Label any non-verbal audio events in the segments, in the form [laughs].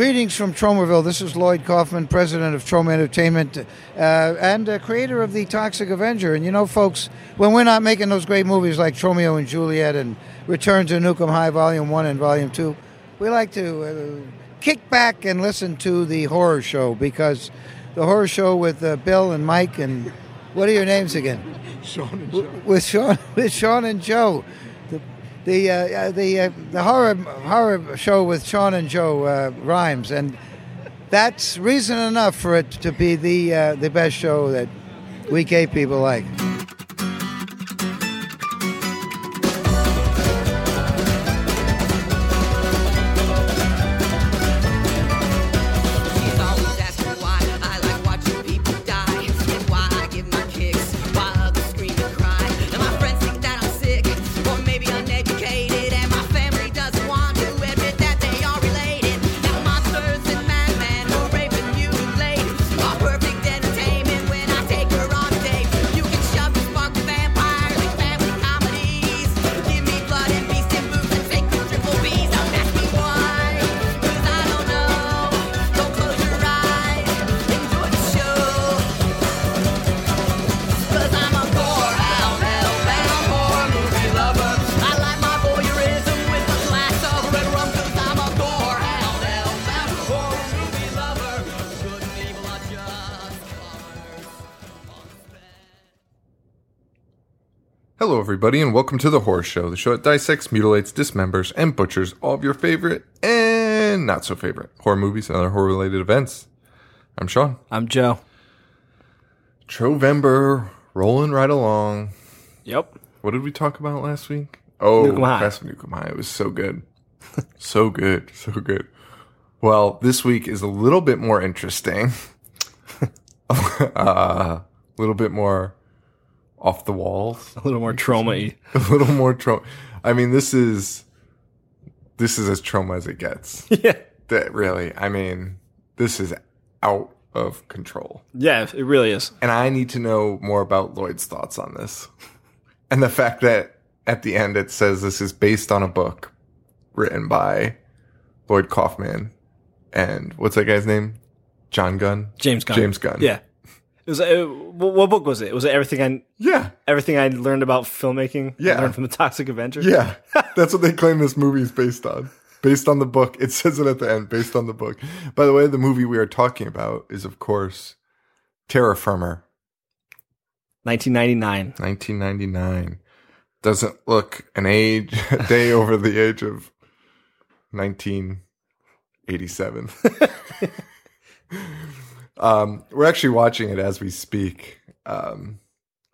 Greetings from Tromaville. This is Lloyd Kaufman, president of Troma Entertainment uh, and uh, creator of The Toxic Avenger. And you know, folks, when we're not making those great movies like Tromeo and Juliet and Return to Nukem High Volume 1 and Volume 2, we like to uh, kick back and listen to The Horror Show because the Horror Show with uh, Bill and Mike and what are your names again? Sean and Joe. With Sean, with Sean and Joe. The, the, uh, the, uh, the horror, horror show with Sean and Joe uh, rhymes. And that's reason enough for it to be the, uh, the best show that we gay people like. Everybody, and welcome to the Horror Show, the show that dissects, mutilates, dismembers, and butchers all of your favorite and not so favorite horror movies and other horror related events. I'm Sean. I'm Joe. Trovember, rolling right along. Yep. What did we talk about last week? Oh, Nukem High. Nukem High. It was so good. [laughs] so good. So good. Well, this week is a little bit more interesting. [laughs] uh, a little bit more off the walls. [laughs] A little more Troma [laughs] a little more Troma. I mean, this is this is as Troma as it gets. [laughs] Yeah. That really, I mean, this is out of control. Yeah, it really is. And I need to know more about Lloyd's thoughts on this. And the fact that at the end it says this is based on a book written by Lloyd Kaufman and what's that guy's name? John Gunn? James Gunn. James Gunn. Yeah. Was uh, what, book was it? Was it everything I Yeah. everything I learned about filmmaking? I Yeah. learned from the Toxic Avenger. Yeah, [laughs] that's what they claim this movie is based on. Based on the book. It says it at the end, based on the book. By the way, the movie we are talking about is, of course, Terror Firmer, 1999. 1999. Doesn't look an age, a [laughs] day over the age of 1987. [laughs] um, we're actually watching it as we speak. Um,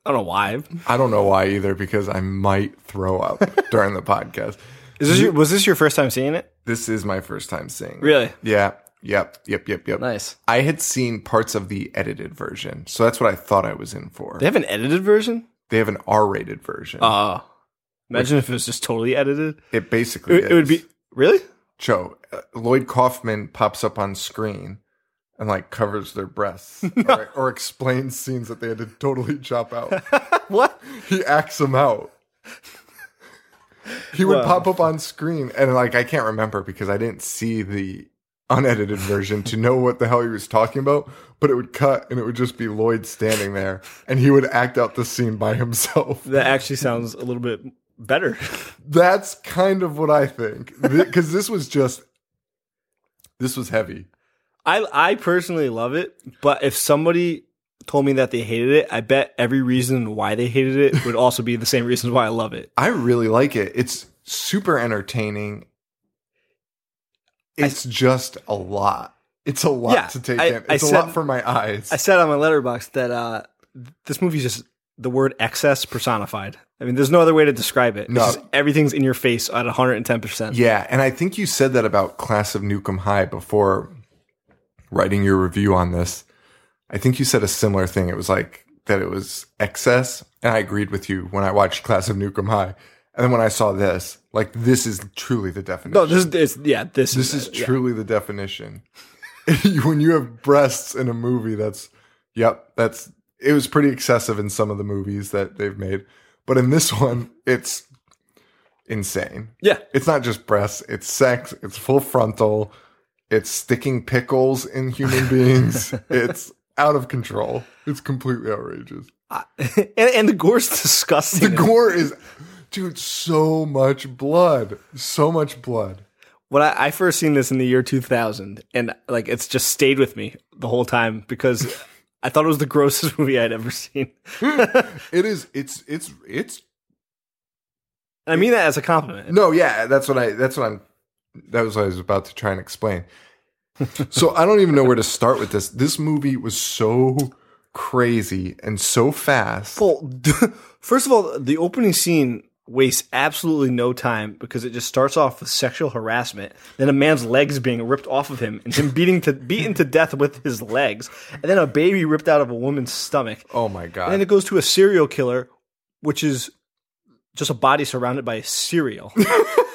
I don't know why. I don't know why either, because I might throw up [laughs] during the podcast. Is this your, was this your first time seeing it? This is my first time seeing. it. Really? Yeah. Yep. Yep. Yep. Yep. Nice. I had seen parts of the edited version, so that's what I thought I was in for. They have an edited version? They have an R-rated version. Oh. Imagine if it was just totally edited. it basically It, it would be Really? Joe uh, Lloyd Kaufman pops up on screen and like covers their breasts [laughs] or, or explains scenes that they had to totally chop out. [laughs] What? he acts them out. He would Wow. pop up on screen and like I can't remember because I didn't see the unedited version to know what the hell he was talking about, but it would cut and it would just be Lloyd standing there and he would act out the scene by himself. That actually sounds a little bit better. That's kind of what I think. Because this was just this was heavy. I I personally love it, but if somebody told me that they hated it, I bet every reason why they hated it would also be the same reasons why I love it. I really like it. It's super entertaining. It's just a lot. It's a lot Yeah, to take I- in. I It's a said- lot for my eyes. I said on my Letterboxd that uh, this movie's just the word excess personified. I mean, there's no other way to describe it. No. just everything's in your face at 110%. yeah, and I think you said that about Class of Nukem High before writing your review on this. I think you said a similar thing. It was like that it was excess, and I agreed with you when I watched Class of Nukem High. And then when I saw this, like this is truly the definition. No, this is, yeah, this, This is, is it, yeah. truly the definition. [laughs] when you have breasts in a movie, that's yep, that's it was pretty excessive in some of the movies that they've made. But in this one, it's insane. Yeah. It's not just breasts, it's sex, it's full frontal. It's sticking pickles in human beings. [laughs] it's out of control. It's completely outrageous. [laughs] and, and the gore's disgusting. The gore is, dude, so much blood. So much blood. when I, I first seen this in the year 2000, and like it's just stayed with me the whole time because I thought it was the grossest [laughs] movie I'd ever seen. It is, it's, it's, it's, And I mean that as a compliment. no, yeah, that's what I, that's what I'm, that was what I was about to try and explain. so I don't even know where to start with this. This movie was so crazy and so fast. Well, [laughs] first of all, the opening scene wastes absolutely no time because it just starts off with sexual harassment, then a man's legs being ripped off of him, and him beating to beaten to death with his legs, and then a baby ripped out of a woman's stomach. Oh my god. And then it goes to a serial killer, which is just a body surrounded by a cereal. [laughs]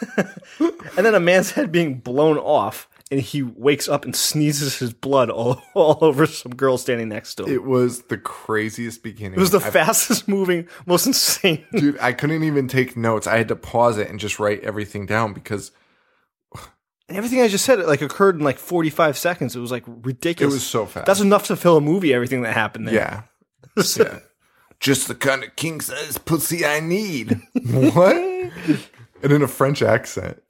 [laughs] and then a man's head being blown off, and he wakes up and sneezes his blood all, [laughs] all over some girl standing next to him. It, was the craziest beginning. It was the I've- fastest [laughs] moving, most insane. dude i couldn't even take notes i had to pause it and just write everything down because And [sighs] everything I just said like occurred in like 45 seconds. It was like ridiculous. It was so fast. That's enough to fill a movie, everything that happened there. yeah yeah just the kind of king size pussy i need what and in a french accent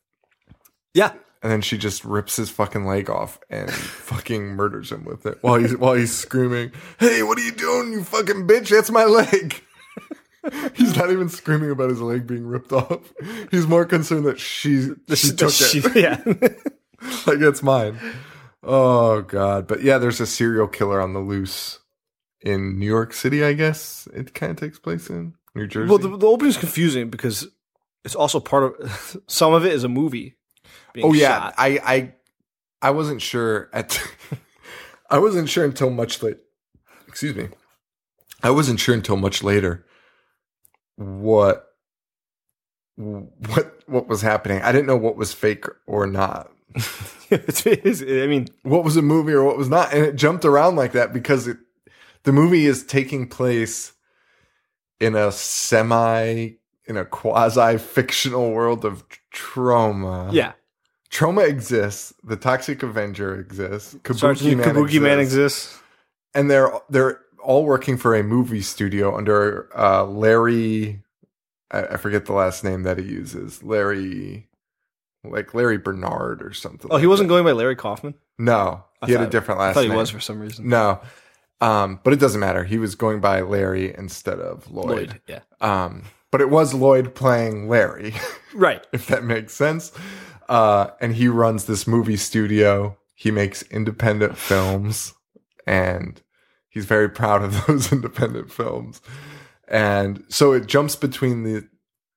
yeah. and then she just rips his fucking leg off and [laughs] fucking murders him with it while he's while he's screaming hey what are you doing you fucking bitch that's my leg [laughs] He's not even screaming about his leg being ripped off. He's more concerned that she she took She- it. [laughs] yeah. like it's mine. Oh god, but yeah, there's a serial killer on the loose in New York City. I guess it kind of takes place in New Jersey. well, the, the opening is confusing because it's also part of [laughs] some of it is a movie. oh yeah, shot. I I I wasn't sure at [laughs] I wasn't sure until much late. Excuse me. I wasn't sure until much later what what what was happening. I didn't know what was fake or not. [laughs] I mean, what was a movie or what was not and it jumped around like that because it the movie is taking place in a semi in a quasi fictional world of Troma yeah. Troma exists the toxic avenger exists kabuki, Sergeant man, Kabuki Man exists, exists. and they're they're all working for a movie studio under uh larry I, I forget the last name that he uses larry like larry bernard or something Oh, he wasn't going by Larry Kaufman? no, I he had a different I last thought he name. was for some reason. No, um, but it doesn't matter. He was going by Larry instead of Lloyd. Lloyd. Yeah. Um, but it was Lloyd playing Larry, [laughs] Right. if that makes sense. Uh, and he runs this movie studio. He makes independent films, and he's very proud of [laughs] those independent films. And so it jumps between the,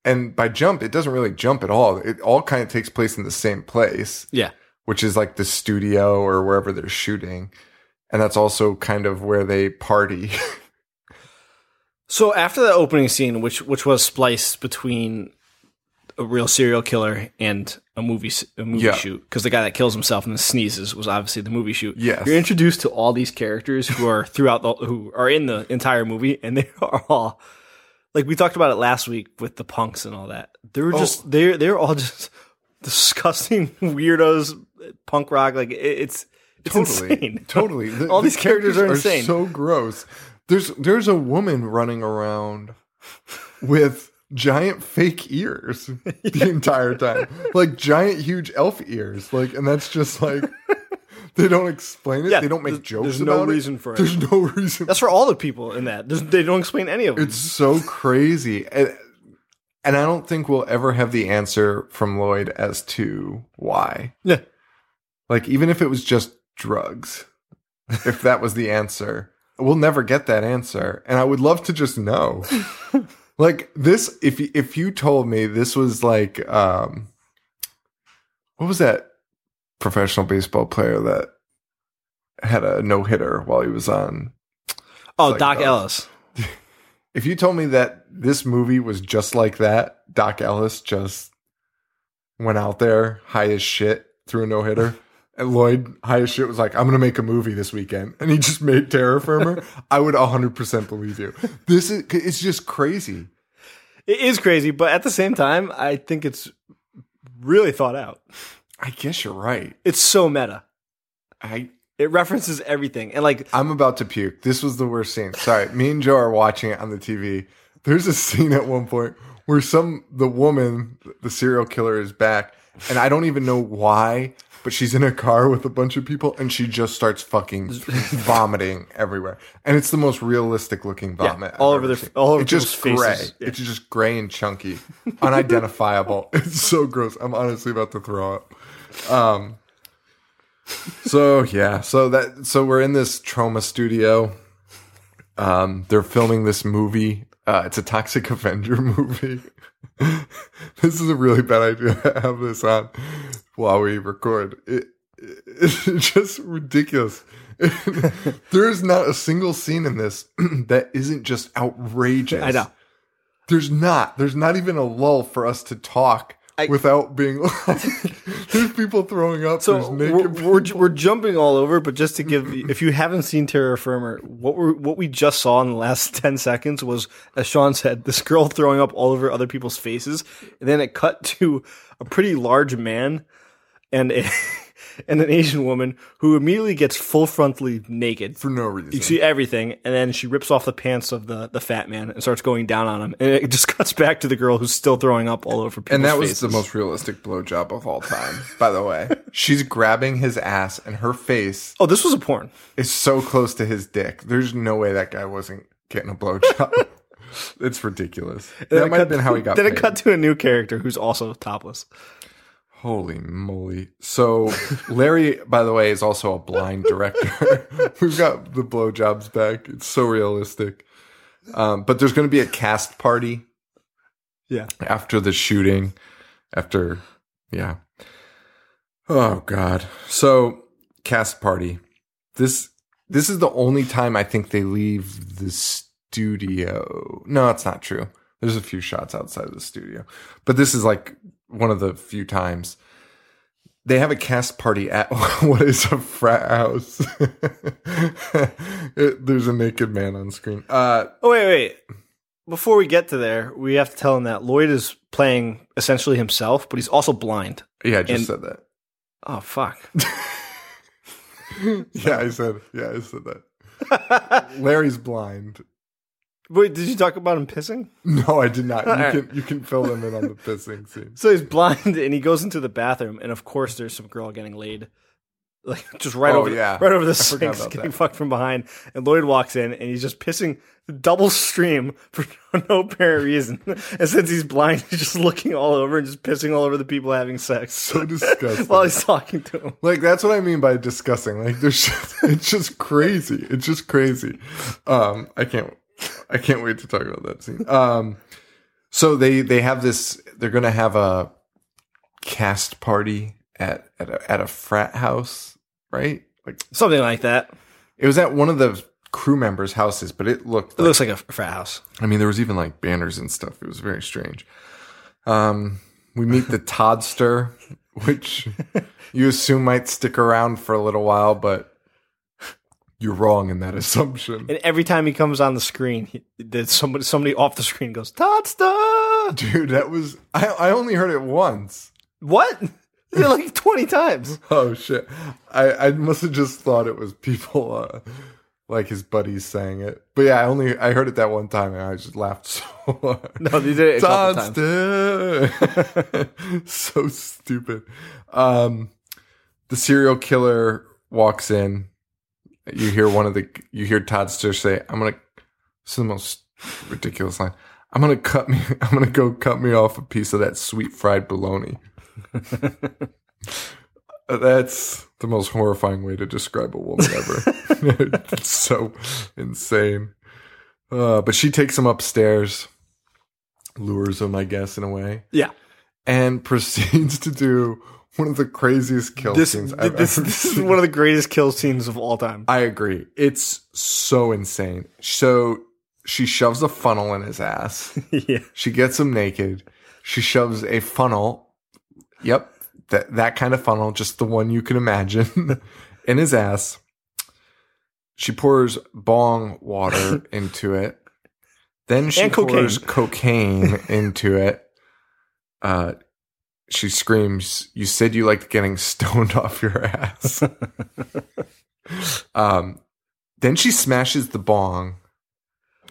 and by jump, it doesn't really jump at all. It all kind of takes place in the same place Yeah. which is like the studio or wherever they're shooting. And that's also kind of where they party. [laughs] So after the opening scene, which which was spliced between a real serial killer and a movie a movie Yeah. shoot, because the guy that kills himself and then sneezes was obviously the movie shoot. Yes. you're introduced to all these characters who are throughout the who are in the entire movie, and they [laughs] are all like we talked about it last week with the punks and all that. They're oh. just they're they're all just [laughs] disgusting [laughs] weirdos, punk rock. Like it, it's it's totally. insane. Totally. The- all the these characters, are insane. so gross. There's there's a woman running around with giant fake ears [laughs] the entire time. Like giant huge elf ears. Like and that's just like they don't explain it. Yeah, they don't make jokes there's no it. reason for it. There's no reason That's for all the people in that. There's, they don't explain any of it. It's so crazy. And, and I don't think we'll ever have the answer from Lloyd as to why. yeah. Like, even if it was just drugs, if that was the answer, we'll never get that answer. And I would love to just know. [laughs] like this, if you- if you told me this was like, um, what was that professional baseball player that had a no hitter while he was on Oh, like Doc those. Ellis. [laughs] if you told me that this movie was just like that, Doc Ellis just went out there high as shit threw a no hitter, and Lloyd high as shit was like, "I'm gonna make a movie this weekend," and he just made Terror Firmer, [laughs] I would 100 percent believe you. This is it's just crazy. It is crazy, but at the same time, I think it's really thought out. I guess you're right. It's so meta. I It references everything, and like I'm about to puke. This was the worst scene. Sorry, me and Joe are watching it on the TV. There's a scene at one point where some the woman, the serial killer, is back, and I don't even know why, but she's in a car with a bunch of people, and she just starts fucking [laughs] vomiting everywhere, and it's the most realistic looking vomit. I've all over their- seen. all over it's just gray. faces. Yeah. It's just gray and chunky, [laughs] unidentifiable. [laughs] it's so gross. I'm honestly about to throw up. Um, so yeah, so that so we're in this Troma studio. Um, they're filming this movie. Uh, it's a Toxic Avenger movie. this is a really bad idea to have this on while we record. It, it- [laughs] it's just ridiculous. [laughs] there is not a single scene in this [clears throat] that isn't just outrageous. I know. There's not. There's not even a lull for us to talk I- without being [laughs] like. there's people throwing up. So there's we're, naked we're, we're jumping all over, but just to give, [clears throat] if you haven't seen Terror Firmer, what we what we just saw in the last ten seconds was, as Sean said, this girl throwing up all over other people's faces, and then it cut to a pretty large man and a, [laughs] and an Asian woman who immediately gets full frontally naked. for no reason. You see everything, and then she rips off the pants of the, the fat man and starts going down on him, and it just [laughs] cuts back to the girl who's still throwing up all over and that was faces. the most realistic blowjob of all time, by the way. [laughs] She's grabbing his ass, and her face Oh, this was a porn. is so close to his dick. There's no way that guy wasn't getting a blowjob. it's ridiculous. That might have been how he got Then paid. it cut to a new character who's also topless. Holy moly. So, Larry, by the way, is also a blind director. [laughs] We've got the blowjobs back. It's so realistic. Um, but there's going to be a cast party Yeah. after the shooting. After, yeah. Oh, God. So, cast party. This. This is the only time I think they leave the studio. No, it's not true. There's a few shots outside of the studio, but this is like one of the few times they have a cast party at [laughs] what is a frat house. [laughs] It- there's a naked man on screen. Uh, Oh wait, wait. Before we get to there, we have to tell him that Lloyd is playing essentially himself, but he's also blind. yeah, I just And- said that. Oh fuck. [laughs] Yeah, I said. Yeah, I said that. Larry's blind. Wait, did you talk about him pissing? No, I did not. [laughs] You can you can fill them in on the pissing scene. So he's blind and he goes into the bathroom and of course there's some girl getting laid. Like just right Oh, over yeah. right over the forgot sink getting that. fucked from behind. And Lloyd walks in and he's just pissing double stream for [laughs] no apparent reason. And since he's blind, he's just looking all over and just pissing all over the people having sex. So disgusting. [laughs] While he's talking to him. Like that's what I mean by disgusting. Like there's just, it's just crazy. It's just crazy. Um I can't I can't wait to talk about that scene. Um so they they have this they're going to have a cast party at at a, at a frat house, right? Like Something like that. it was at one of the crew members' houses, but it looked It like, looks like a frat house. I mean there was even like banners and stuff. It was very strange. Um we meet the Toddster, [laughs] which [laughs] you assume might stick around for a little while, but you're wrong in that assumption. And every time he comes on the screen, he, there's somebody somebody off the screen goes, Toddster! Dude, that was I, I only heard it once. What? [laughs] Like 20 times. [laughs] Oh shit. I, I must have just thought it was people uh, like his buddies saying it. But yeah, I only I heard it that one time and I just laughed [laughs] so hard. No, they did it a times. So stupid. Um, the serial killer walks in. You hear one of the you hear Todd Toddster say, "I'm gonna." This is the most ridiculous line. I'm gonna cut me. [laughs] I'm gonna go cut me off a piece of that sweet fried bologna. [laughs] Uh, That's the most horrifying way to describe a woman ever. it's [laughs] so insane. Uh, but she takes him upstairs, lures him, I guess, in a way, Yeah. and proceeds to do one of the craziest kill This, scenes I've this, ever this is one of the greatest kill scenes of all time. I agree. It's so insane. So she shoves a funnel in his ass. [laughs] yeah. She gets him naked. She shoves a funnel. Yep. That that kind of funnel, just the one you can imagine, [laughs] in his ass. She pours bong water [laughs] into it. Then she And pours cocaine into it. Uh she screams, "You said you liked getting [laughs] stoned off your ass." [laughs] um, then she smashes the bong.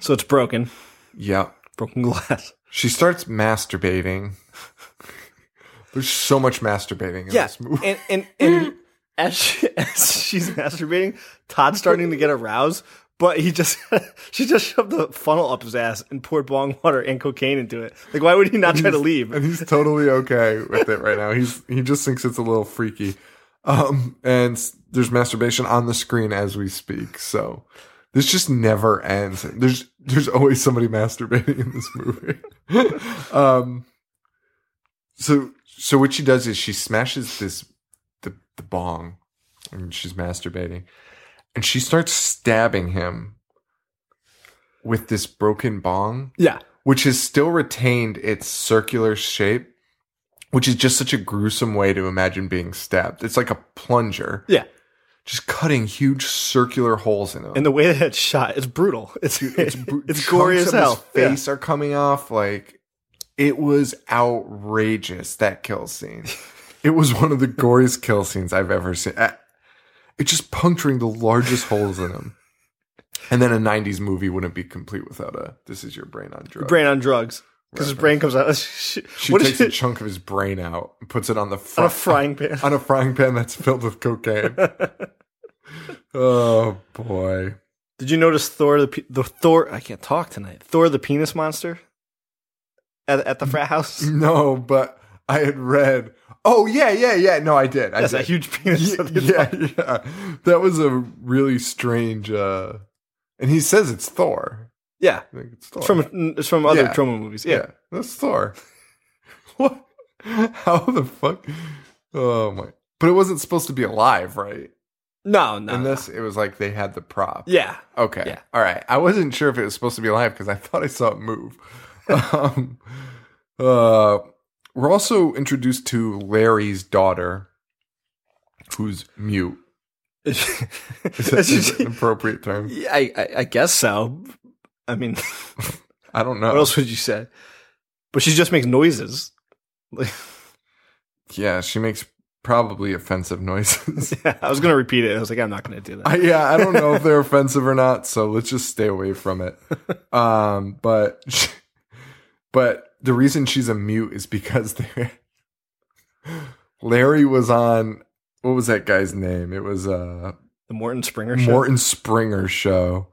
So it's broken, Yeah, broken glass. She starts masturbating. There's so much masturbating in this movie. and and and [laughs] as, she, as she's masturbating, Todd's starting to get aroused, but he just [laughs] she just shoved the funnel up his ass and poured bong water and cocaine into it. Like, why would he not try to leave? and he's totally okay with it right now. He's he just thinks it's a little freaky. Um, and there's masturbation on the screen as we speak. So this just never ends. There's there's always somebody masturbating in this movie. [laughs] um, so so what she does is she smashes this the the bong, and she's masturbating, and she starts stabbing him with this broken bong Yeah, which has still retained its circular shape, which is just such a gruesome way to imagine being stabbed. It's like a plunger, yeah. just cutting huge circular holes in it. And the way that it's shot, it's brutal. It's it's, [laughs] it's gory as hell. His face are coming off. Like it was outrageous. That kill scene. [laughs] it was one of the goriest kill scenes I've ever seen. It's just puncturing the largest holes in him. And then a '90s movie wouldn't be complete without a "This is your brain on drugs." Brain on drugs because his brain comes out. [laughs] She takes a chunk of his brain out and puts it on the on a frying pan. [laughs] on a frying pan that's filled with cocaine. [laughs] oh boy! Did you notice Thor the pe- the Thor? I can't talk tonight. Thor the penis monster at at the frat house. No, but I had read. Oh yeah, yeah, yeah. No, I did. I That's did. a huge penis. Yeah, yeah, yeah. That was a really strange. uh And he says it's Thor. yeah. I think it's Thor. It's from it's from other Yeah. Troma movies. Yeah. yeah, that's Thor. [laughs] what? How the fuck? Oh my! But it wasn't supposed to be alive, right? No, no. In this, it was like they had the prop. Yeah. Okay. Yeah. All right. I wasn't sure if it was supposed to be alive because I thought I saw it move. [laughs] um, uh, we're also introduced to Larry's daughter, who's mute. [laughs] Is that, is that an appropriate term? Yeah, I, I I guess so. I mean, [laughs] [laughs] I don't know. what else would you say? But she just makes noises. Yeah, she makes probably offensive noises. yeah, I was gonna repeat it. I was like, I'm not gonna do that. I, yeah, I don't know if they're offensive or not, so let's just stay away from it. Um, but but the reason she's a mute is because [laughs] Larry was on what was that guy's name? It was uh the Morton Springer show. Morton Springer show.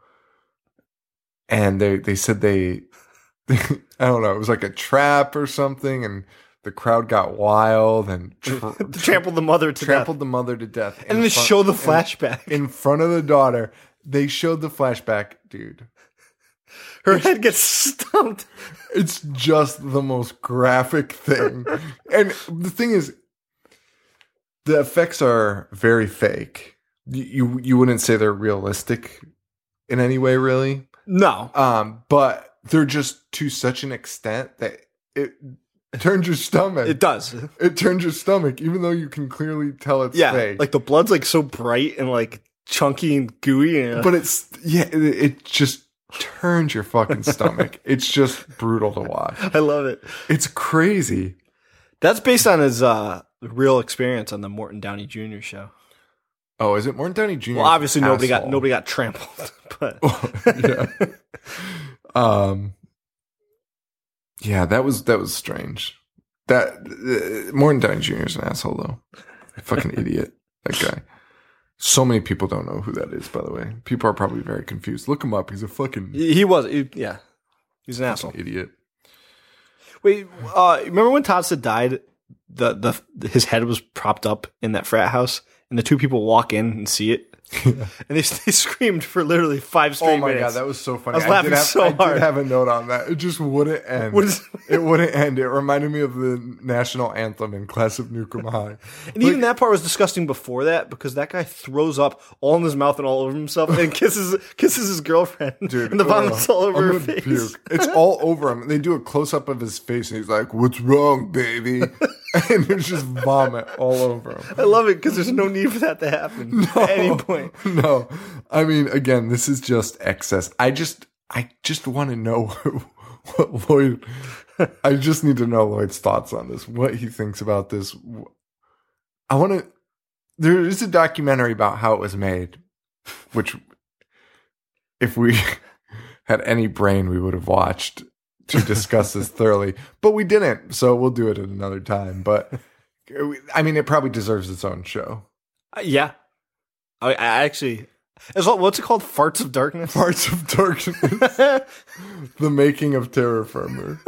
And they they said they [laughs] I don't know, it was like a trap or something and the crowd got wild and [laughs] tr- trampled the mother to trampled death. the mother to death. and they front- show the in- flashback. in front of the daughter. They showed the flashback, dude. Her head gets stumped. It's just the most graphic thing. and the thing is, the effects are very fake. You, you you wouldn't say they're realistic in any way, really. No, Um, but they're just to such an extent that it turns your stomach. it does. It, turns your stomach, even though you can clearly tell it's Yeah, fake. like the blood's like so bright and like chunky and gooey. And, but it's yeah, it, it just turns your fucking stomach. [laughs] It's just brutal to watch. I love it. It's crazy. That's based on his uh, real experience on the Morton Downey Jr. show. Oh, is it Morton Downey Jr.? Well, obviously nobody got nobody got trampled, [laughs] but [laughs] yeah. Um. Yeah, that was that was strange. That uh, Morton Downey Jr. is an asshole though. Fucking idiot. That guy. So many people don't know who that is. By the way, people are probably very confused. Look him up. He's a fucking he was he- yeah, he's an asshole. idiot. Wait, uh, remember when Todd died? The the his head was propped up in that frat house, and the two people walk in and see it, [laughs] and they they screamed for literally five oh straight Oh my minutes. god, that was so funny. I was laughing did have, so I hard. did have a note on that. It just wouldn't [laughs] end. Is- it wouldn't end. It reminded me of the national anthem in Class of Nukem High. And even that part was disgusting before that because that guy throws up all in his mouth and all over himself and [laughs] kisses kisses his girlfriend. Dude, and the vomit's all over I'm her face. puke. It's all over him. They do a close up of his face, and he's like, "What's wrong, baby?" [laughs] and there's just vomit all over him. I love it because there's no need for that to happen [laughs] at any point. [laughs] No, I mean, again, this is just excess. I just, I just want to know what Lloyd I just need to know Lloyd's thoughts on this, what he thinks about this. I want to. There is a documentary about how it was made, which, if we had any brain, we would have watched to discuss this thoroughly, but we didn't. So we'll do it at another time. But I mean, it probably deserves its own show. Uh, yeah. I, I actually. Is what, what's it called? Farts of Darkness? Farts of Darkness, [laughs] the making of Terror Firmer.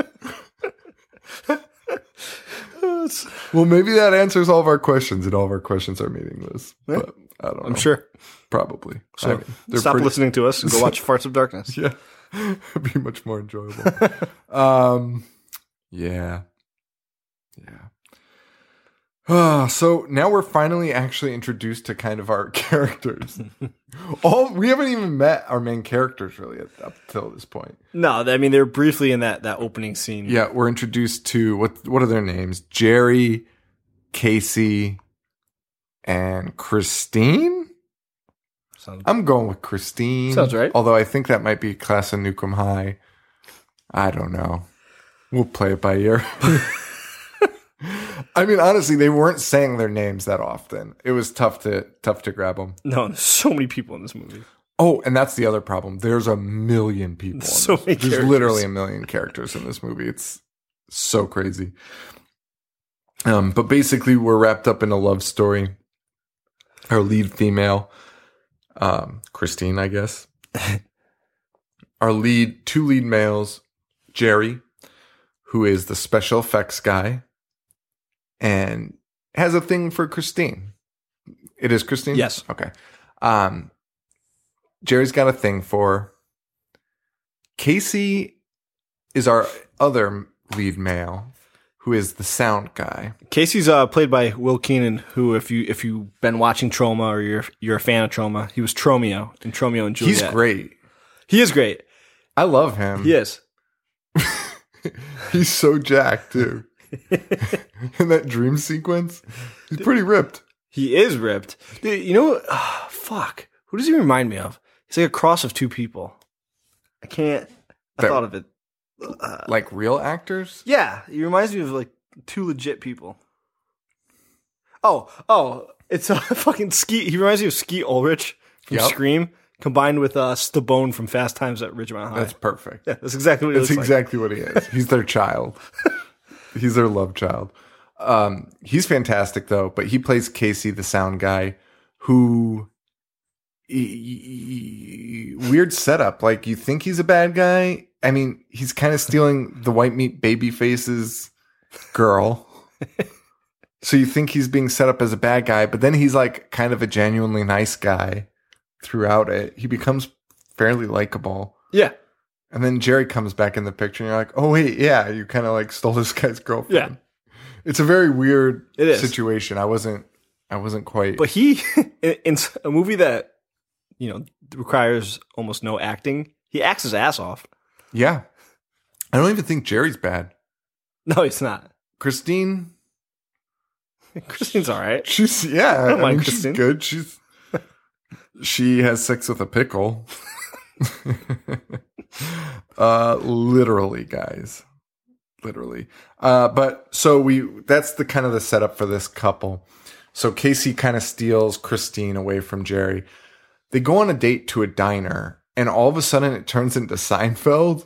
Well, maybe that answers all of our questions, and all of our questions are meaningless. But I don't know. I'm sure. Probably. So I mean, they're stop pretty- listening to us and go watch Farts of Darkness. [laughs] Yeah. It'd [laughs] be much more enjoyable. [laughs] um, yeah. Yeah. Ah, so now we're finally actually introduced to kind of our [laughs] characters. All we haven't even met our main characters really at, up till this point. No, I mean they're briefly in that that opening scene. Yeah, we're introduced to what what are their names? Jerry, Casey, and Christine. Sounds- I'm going with Christine. Sounds right. Although I think that might be class of Nukem High. I don't know. We'll play it by ear. [laughs] I mean, honestly, they weren't saying their names that often. It was tough to tough to grab them. No, there's so many people in this movie. Oh, and that's the other problem. There's a million people. in [laughs] So many There's characters. literally a million characters in this movie. It's so crazy. Um, but basically, we're wrapped up in a love story. Our lead female, um, Christine, I guess. [laughs] Our lead, two lead males, Jerry, who is the special effects guy, and has a thing for Christine. It is Christine. Yes. Okay. Um, Jerry's got a thing for. Casey is our other lead male, who is the sound guy. Casey's uh, played by Will Keenan, who, if you if you've been watching Troma or you're you're a fan of Troma, he was Tromeo in Tromeo and Juliet. He's great. He is great. I love him. He is. [laughs] He's so jacked too. [laughs] In that dream sequence, he's pretty ripped. He is ripped. Dude, you know what? ah, fuck. Who does he remind me of? He's like a cross of two people. I can't. I That- thought of it. Like real actors. Yeah, he reminds me of like two legit people. Oh, oh, it's a [laughs] fucking Skeet. He reminds me of Skeet Ulrich from Yep. Scream, combined with uh, Stabone from Fast Times at Ridgemont High. That's perfect. yeah, that's exactly what he That's looks like. exactly what he is. [laughs] He's their child. he's their love child. Um, he's fantastic though, but he plays Casey, the sound guy, who e- e- weird setup. Like you think he's a bad guy. I mean, he's kind of stealing the white meat baby faces girl. so you think he's being set up as a bad guy, but then he's like kind of a genuinely nice guy throughout it. He becomes fairly likable. Yeah, And then Jerry comes back in the picture, and you're like, "Oh wait, yeah, you kind of like stole this guy's girlfriend." Yeah. it's a very weird situation. I wasn't, I wasn't quite. but he [laughs] in, in a movie that you know requires almost no acting, he acts his ass off. Yeah, I don't even think Jerry's bad. No, he's not. Christine, [laughs] Christine's all right. she's yeah, I, don't mind mean, she's Christine. good. She's she has sex with a pickle. [laughs] uh, literally, guys, literally. Uh, but so we that's the kind of the setup for this couple. So Casey kind of steals Christine away from Jerry. They go on a date to a diner, and all of a sudden it turns into Seinfeld.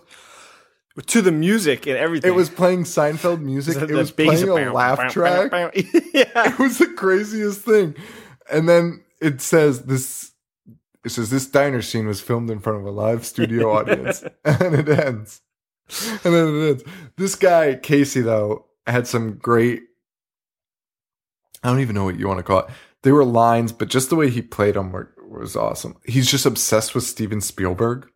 To the music and everything. It was playing Seinfeld [laughs] music. It was playing a laugh track. [laughs] yeah. It was the craziest thing. And then it says this it says this diner scene was filmed in front of a live studio [laughs] audience. and it ends. And then it ends. This guy, Casey, though, had some great I don't even know what you want to call it. They were lines, but just the way he played them were, was awesome. He's just obsessed with Steven Spielberg.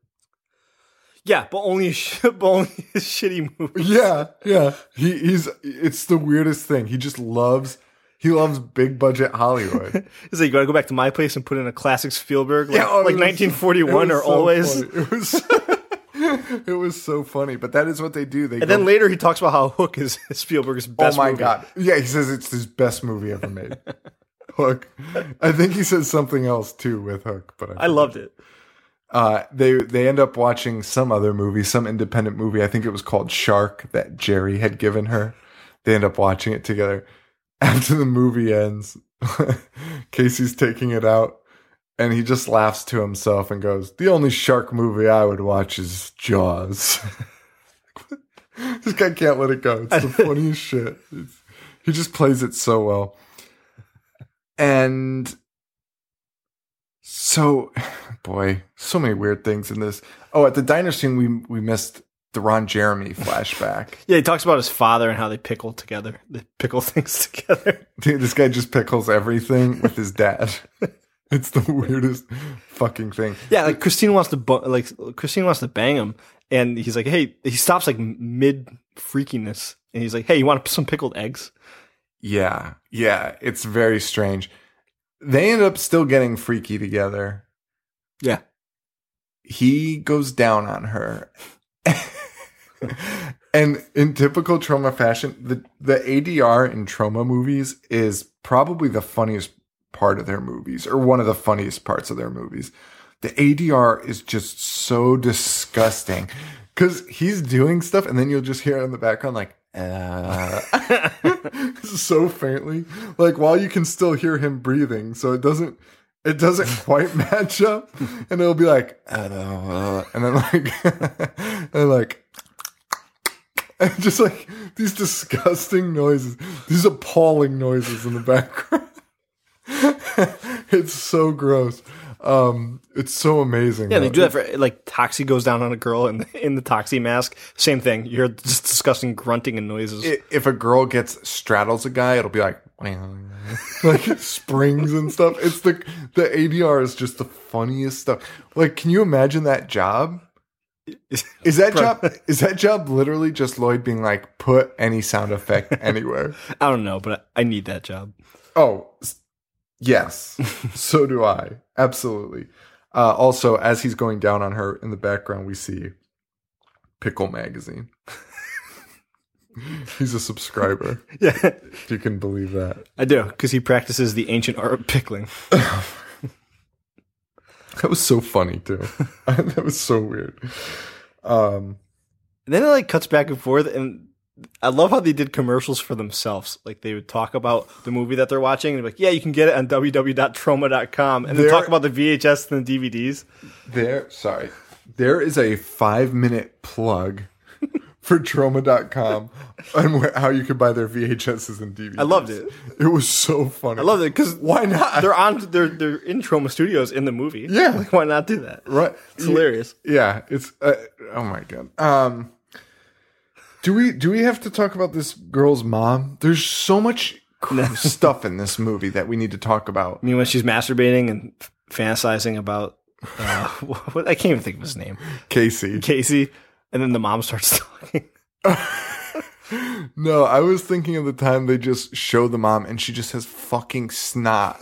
Yeah, but only sh- [laughs] but only [laughs] shitty movies. Yeah, yeah. He, he's it's the weirdest thing. He just loves he loves big budget Hollywood. [laughs] Is like you gotta go back to my place and put in a classic Spielberg, like, oh, like was- 1941 or so always. funny. It was it was so funny, but that is what they do. They And then later he talks about how Hook is Spielberg's oh best. oh my movie. god, yeah, he says it's his best movie ever made. Hook. I think he says something else too with Hook, but I loved it. Uh, they they end up watching some other movie, some independent movie. I think it was called Shark that Jerry had given her. They end up watching it together. [laughs] After the movie ends, [laughs] Casey's taking it out, and he just laughs to himself and goes, "The only shark movie I would watch is Jaws." [laughs] this guy can't let it go. It's the funniest shit. It's, he just plays it so well. And so, [laughs] boy, so many weird things in this. Oh, at the diner scene, we we missed the Ron Jeremy [laughs] flashback. Yeah, he talks about his father and how they pickle together. They pickle [laughs] things together. Dude, this guy just pickles everything with his dad. It's the weirdest fucking thing. Yeah, like Christine wants to bu- like Christine wants to bang him, and he's like, "Hey," he stops like mid freakiness, and he's like, "Hey, you want some pickled eggs?" Yeah, yeah, it's very strange. They end up still getting freaky together. Yeah, He goes down on her. and in typical Troma fashion, the, the ADR in Troma movies is probably the funniest part of their movies, or one of the funniest parts of their movies. The ADR is just so disgusting because he's doing stuff, and then you'll just hear it in the background, like, uh, [laughs] so faintly, like while you can still hear him breathing, so it doesn't it doesn't [laughs] quite match up, and it'll be like, uh, and then like, [laughs] and like, and just like these disgusting noises, these appalling noises in the background. it's so gross. Um, it's so amazing. yeah, they do that for like Toxie goes down on a girl in the, in the Toxie mask. Same thing. You're just disgusting grunting and noises. i- if a girl gets straddles a guy, it'll be like [laughs] like springs and stuff. It's the the ADR is just the funniest stuff. Like, can you imagine that job? [laughs] Is that job is that job literally just Lloyd being like, put any sound effect anywhere? [laughs] I don't know, but I need that job. Oh, s- yes. [laughs] so do I. Absolutely. Uh, also, as he's going down on her in the background, we see Pickle Magazine. [laughs] he's a subscriber, [laughs] Yeah, if you can believe that. I do because he practices the ancient art of pickling. That was so funny too. that was so weird. Um, And then it like cuts back and forth, and I love how they did commercials for themselves. Like they would talk about the movie that they're watching, and be like, "Yeah, you can get it on www.troma.com," and then talk about the VHS and the DVDs. there, sorry, there is a five minute plug for troma.com and where, how you could buy their VHSs and DVDs. I loved it. It was so funny. I loved it because Why not? they're on they're they're in Troma Studios in the movie. Yeah. like, why not do that? right. It's hilarious. Yeah, it's uh, oh my god. Um do we do we have to talk about this girl's mom? There's so much [laughs] stuff in this movie that we need to talk about. I mean, when she's masturbating and fantasizing about uh, [laughs] what I can't even think of his name, Casey. Casey, and then the mom starts [laughs] talking. No, I was thinking of the time they just show the mom and she just has fucking snot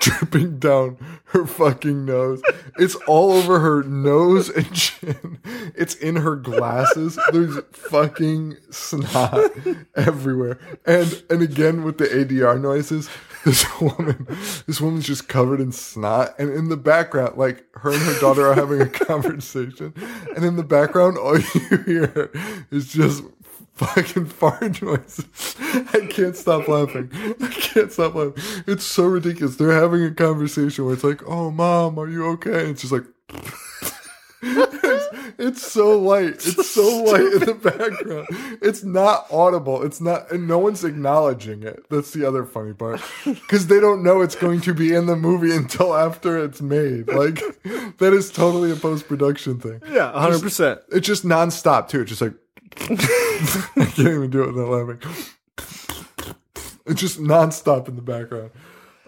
dripping down her fucking nose. It's all over her nose and chin. It's in her glasses. There's fucking snot everywhere. And and again with the ADR noises, this woman this woman's just covered in snot and in the background like her and her daughter are having a [laughs] conversation and in the background all you hear is just fucking [laughs] fart noises. I can't stop laughing. I can't stop laughing. It's so ridiculous. They're having a conversation where it's like, "Oh, mom, are you okay?" And she's like. [laughs] it's, it's so light. It's so light in the background. It's not audible. It's not, and no one's acknowledging it. That's the other funny part, because they don't know it's going to be in the movie until after it's made. Like [laughs] that is totally a post production thing. Yeah, hundred percent. It's just nonstop too. It's just like I can't even do it without laughing. It's just nonstop in the background.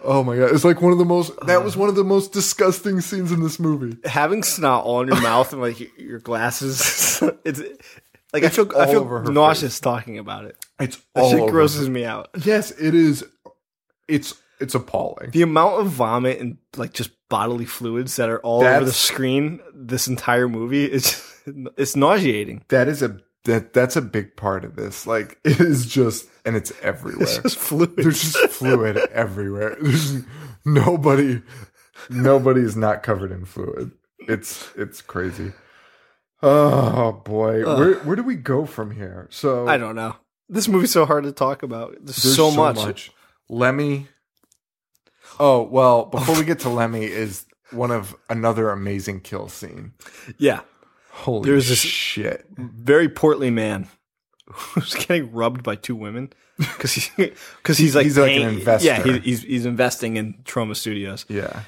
Oh my god! It's like one of the most. That was one of the most disgusting scenes in this movie. Having snot all in your mouth and like your- glasses, [laughs] it's like I feel I feel her nauseous talking about it. It's That all shit grosses me out. Yes, it is. It's it's appalling. The amount of vomit and like just bodily fluids that are all over the screen this entire movie is it's nauseating. That is a that that's a big part of this. Like [laughs] it is just, and it's everywhere. It's just fluid. There's just fluid everywhere. There's nobody. Nobody is not covered in fluid. It's it's crazy. Oh boy, where where do we go from here? So I don't know. This movie's so hard to talk about. There's, there's so, much. Lemmy. Oh well, before we get to Lemmy, is one of another amazing kill scene. [laughs] Yeah. Holy There's this- shit! Very portly man [laughs] who's getting rubbed by two women because he, cause he's like He's like an investor. Yeah, he, he's he's investing in Troma Studios. Yeah,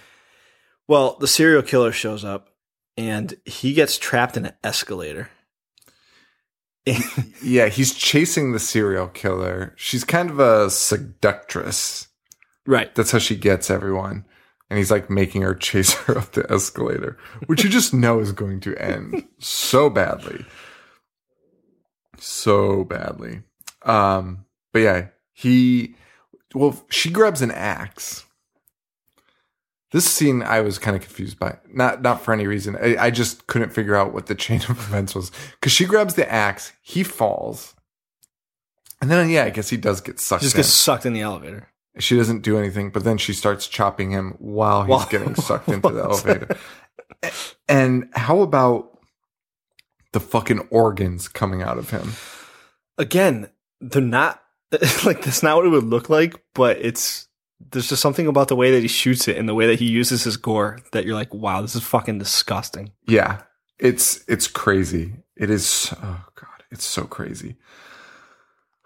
Well, the serial killer shows up and he gets trapped in an escalator. [laughs] yeah. He's chasing the serial killer. She's kind of a seductress. Right. That's how she gets everyone. And he's like making her chase her up the escalator, which you just know is going to end so badly. So badly. Um, but yeah, he, well, she grabs an axe. This scene I was kind of confused by. Not, not for any reason. I, I just couldn't figure out what the chain of events was. Cause she grabs the axe, he falls. And then, yeah, I guess he does get sucked Just in. gets sucked in the elevator. She doesn't do anything, but then she starts chopping him while he's getting sucked into the [laughs] elevator. And how about the fucking organs coming out of him? Again, they're not [laughs] like that's not what it would look like, but it's there's just something about the way that he shoots it and the way that he uses his gore that you're like, wow, this is fucking disgusting. Yeah, it's it's crazy. It is. Oh god, it's so crazy.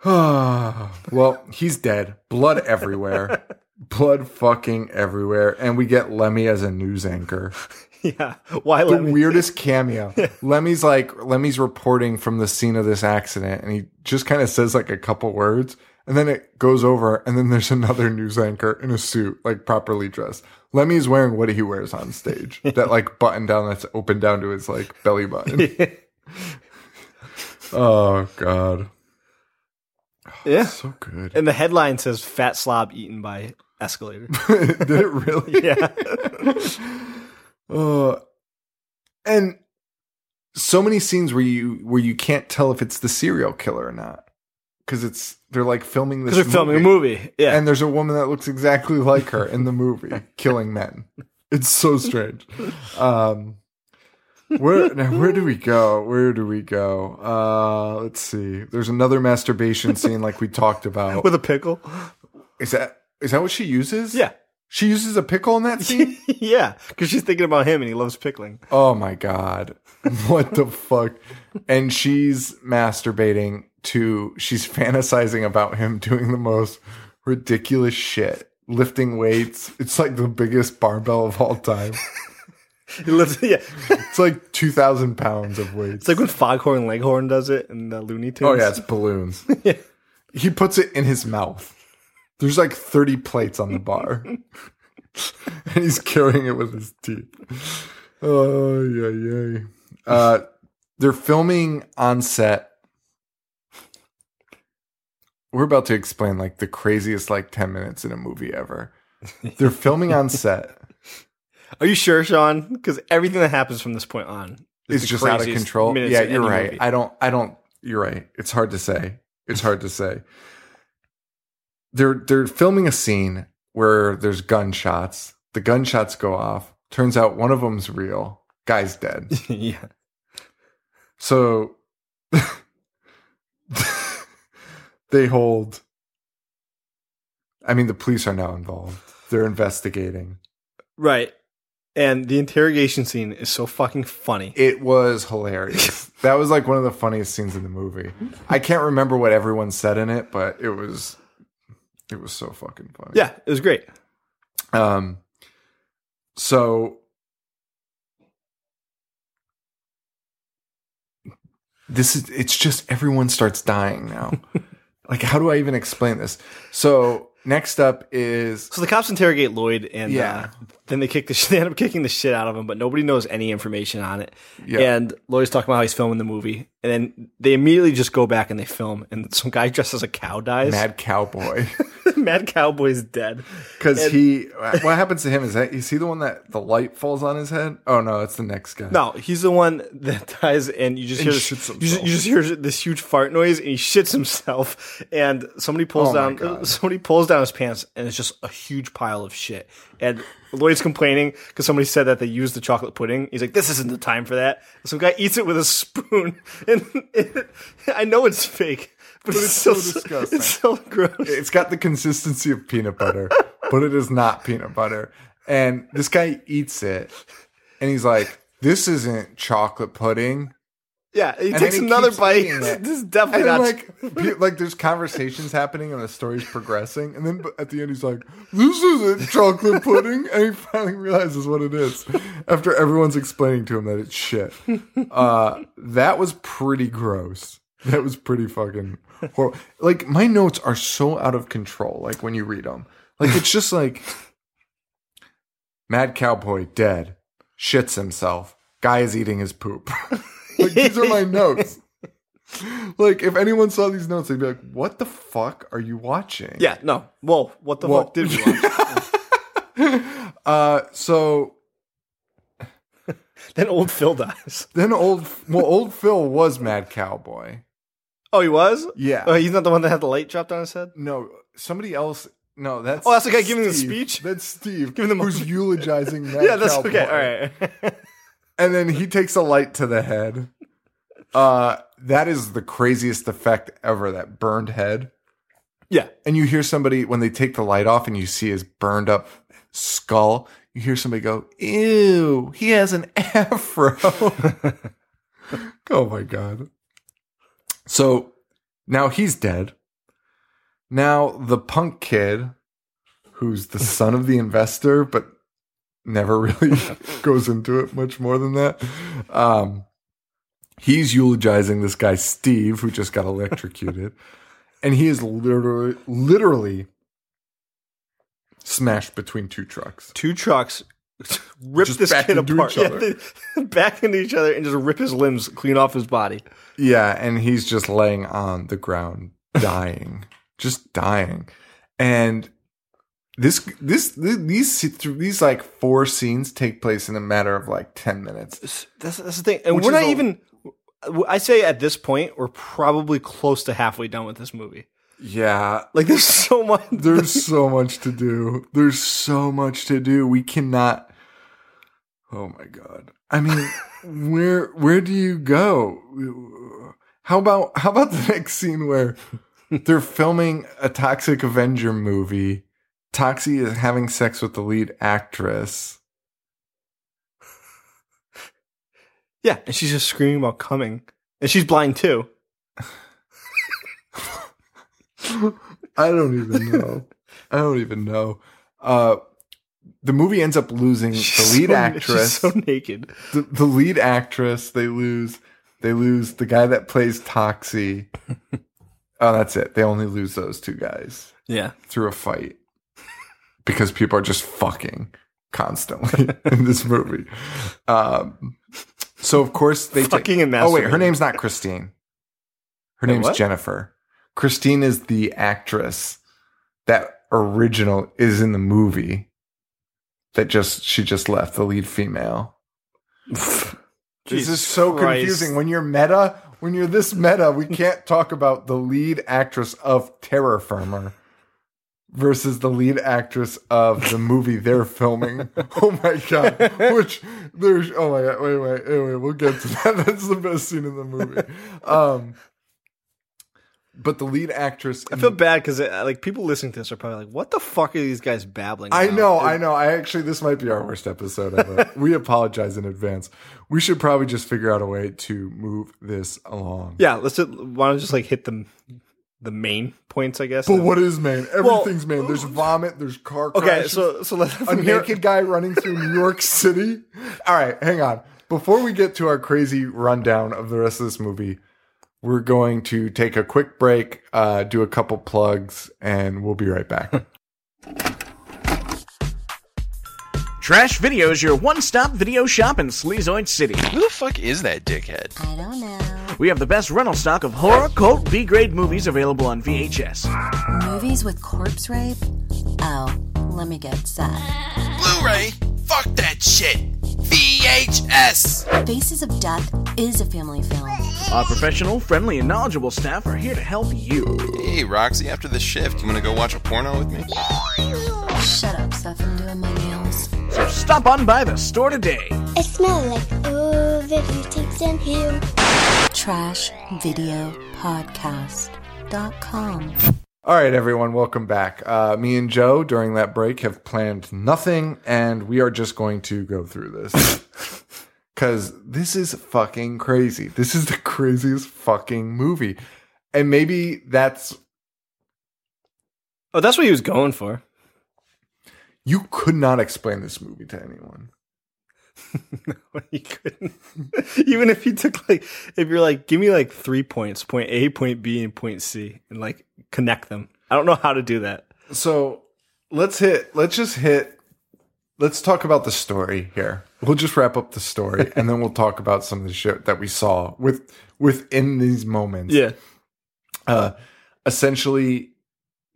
[sighs] well, he's dead. Blood everywhere. [laughs] Blood fucking everywhere. And we get Lemmy as a news anchor. [laughs] yeah. Why the Lemmy weirdest cameo. [laughs] Lemmy's like Lemmy's reporting from the scene of this accident, and he just kind of says like a couple words, and then it goes over, and then there's another news anchor in a suit, like properly dressed. Lemmy's wearing what he wears on stage, that like button down that's open down to his like belly button. oh god, Yeah. so good. And the headline says fat slob eaten by escalator. [laughs] Did it really? [laughs] yeah. Uh, [laughs] and so many scenes where you where you can't tell if it's the serial killer or not because it's they're like filming this. They're filming a movie. Yeah. and there's a woman that looks exactly like her in the movie killing men. It's so strange. Um, where now? Where do we go? Where do we go? Uh, let's see. There's another masturbation scene like we talked about. With a pickle. Is that is that what she uses? Yeah. she uses a pickle in that scene. [laughs] yeah. Because she's thinking about him and he loves pickling. Oh my god. What the fuck? And she's masturbating to she's fantasizing about him doing the most ridiculous shit. Lifting weights. It's like the biggest barbell of all time. [laughs] He lives, yeah. It's like two thousand pounds of weight. It's like when Foghorn Leghorn does it in the Looney Tunes. oh yeah, it's balloons. [laughs] yeah. He puts it in his mouth. There's like 30 plates on the bar. [laughs] and he's carrying it with his teeth. Oh yeah, yeah. Uh they're filming on set. We're about to explain like the craziest like 10 minutes in a movie ever. They're filming on set. Are you sure, Sean? Because everything that happens from this point on It's the just out of control. Yeah, you're right. movie. I don't I don't you're right. It's hard to say. It's hard to say. They're they're filming a scene where there's gunshots. The gunshots go off. Turns out one of them's real. Guy's dead. [laughs] yeah. So [laughs] they hold I mean the police are now involved. They're investigating. Right. And the interrogation scene is so fucking funny. It was hilarious. [laughs] that was like one of the funniest scenes in the movie. I can't remember what everyone said in it, but it was it was so fucking funny. Yeah, it was great. Um so this is it's just everyone starts dying now. [laughs] like how do I even explain this? So next up is So the cops interrogate Lloyd, and Yeah. uh, then they kick the sh- [laughs] they end up kicking the shit out of him, but nobody knows any information on it. Yeah. And Lloyd's talking about how he's filming the movie, and then they immediately just go back and they film, and some guy [laughs] dressed as a cow dies. Mad Cowboy. [laughs] [laughs] Mad Cowboy's dead. Because And- he, what happens to him is that is he the one that the light falls on his head? Oh no, it's the next guy. No, he's the one that dies, and you just And hear this, you, just, you just hear this huge fart noise, and he shits himself, and somebody pulls Oh down somebody pulls down his pants, and it's just a huge pile of shit. And Lloyd's complaining because somebody said that they used the chocolate pudding. He's like, "This isn't the time for that." Some guy eats it with a spoon, [laughs] and it, I know it's fake, but, it's, it's so disgusting. It's so gross. It's got the consistency of peanut butter, but it is not peanut butter. And this guy eats it, and he's like, "This isn't chocolate pudding." yeah, he And takes he another bite. [laughs] This is definitely not. like, like there's conversations happening and the story's progressing, and then at the end he's like, "This isn't chocolate pudding," and he finally realizes what it is after everyone's explaining to him that it's shit. Uh, that was pretty gross. [laughs] That was pretty fucking horrible. Like my notes are so out of control. Like when you read them, like it's just like Mad Cowboy dead, shits himself. Guy is eating his poop. [laughs] like these are my notes. Like if anyone saw these notes, they'd be like, "What the fuck are you watching?" yeah, no. Well, what the Well- fuck did we [laughs] watch? Uh, so then old Phil dies. then old, well, old Phil was Mad Cowboy. Oh, he was. Yeah. Oh, he's not the one that had the light dropped on his head. No, somebody else. No, that's Oh, that's the guy giving the Steve. speech? That's Steve, Giving the who's eulogizing [laughs] yeah, that's okay. All right. [laughs] And then he takes a light to the head. Uh, that is the craziest effect ever. That burned head. yeah. and you hear somebody when they take the light off and you see his burned up skull you hear somebody go ew he has an [laughs] afro oh my god so now he's dead now the punk kid who's the [laughs] son of the investor but never really [laughs] goes into it much more than that um he's eulogizing this guy steve who just got electrocuted [laughs] and he is literally literally smashed between two trucks. Two trucks [laughs] rip Just this kid apart. Yeah, they [laughs] back into each other and just rip his limbs clean off his body. Yeah, and he's just laying on the ground, [laughs] dying, just dying. And this, this, these, these like four scenes take place in a matter of like ten minutes. That's that's the thing, and we're not a- even. I say at this point we're probably close to halfway done with this movie. Yeah, Like there's so much. there's so much to do. There's so much to do. We cannot. Oh my god. I mean, [laughs] where where do you go? How about how about the next scene where they're filming a Toxic Avenger movie? Toxie is having sex with the lead actress. yeah, and she's just screaming about coming, and she's blind too. [laughs] I don't even know. I don't even know. Uh, the movie ends up losing the lead so- actress. She's so naked. the, the lead actress they lose they lose the guy that plays toxie. [laughs] Oh that's it. They only lose those two guys Yeah, through a fight because people are just fucking constantly [laughs] in this movie. Um so of course they ta- Fucking and oh wait her name's not christine. Her Wait, name's what? jennifer. Christine is the actress that original is in the movie that just she just left the lead female [laughs] this is so Christ. confusing. When you're meta, when you're this meta, we can't talk about the lead actress of Terror Firmer versus the lead actress of the movie they're filming. [laughs] Oh my god! Which there's oh my god! Wait, wait, wait, wait. We'll get to that. [laughs] That's the best scene in the movie. Um, but the lead actress. I feel the- bad because uh, like people listening to this are probably like, "What the fuck are these guys babbling?" I about?" know, I know. I actually, this might be our worst episode ever. [laughs] we apologize in advance. We should probably just figure out a way to move this along. Yeah, let's just, why don't just like hit the the main points, I guess. But what is main? Well- Everything's main. There's vomit. There's car Crashes, Okay, so so let's a [laughs] naked guy running through New York City. All right, hang on. Before we get to our crazy rundown of the rest of this movie, we're going to take a quick break, uh, do a couple plugs, and we'll be right back. [laughs] Trash Video is your one stop video shop in Sleazoid City. Who the fuck is that dickhead? I don't know. We have the best rental stock of horror, cult, B grade movies available on VHS. Movies with corpse rape? Oh, let me get set. Blu-ray? Fuck that shit. VHS. Faces of Death is a family film. Our professional, friendly, and knowledgeable staff are here to help you. Hey, Roxy, after the shift, you want to go watch a porno with me? Shut up, Seth. I'm doing my nails. So stop on by the store today. I smell like oh, videotapes and you. Trash Video Podcast.com. All right, everyone, welcome back. Uh, me and Joe, during that break, have planned nothing, and we are just going to go through this. [laughs] Because this is fucking crazy. This is the craziest fucking movie. And maybe that's. Oh, that's what he was going for. You could not explain this movie to anyone. [laughs] No, he couldn't. [laughs] Even if he took like, if you're like, give me like three points, point A, point B, and point C, and like connect them. I don't know how to do that. So let's hit, let's just hit, let's talk about the story here. We'll just wrap up the story [laughs] and then we'll talk about some of the shit that we saw with within these moments. Yeah. uh, essentially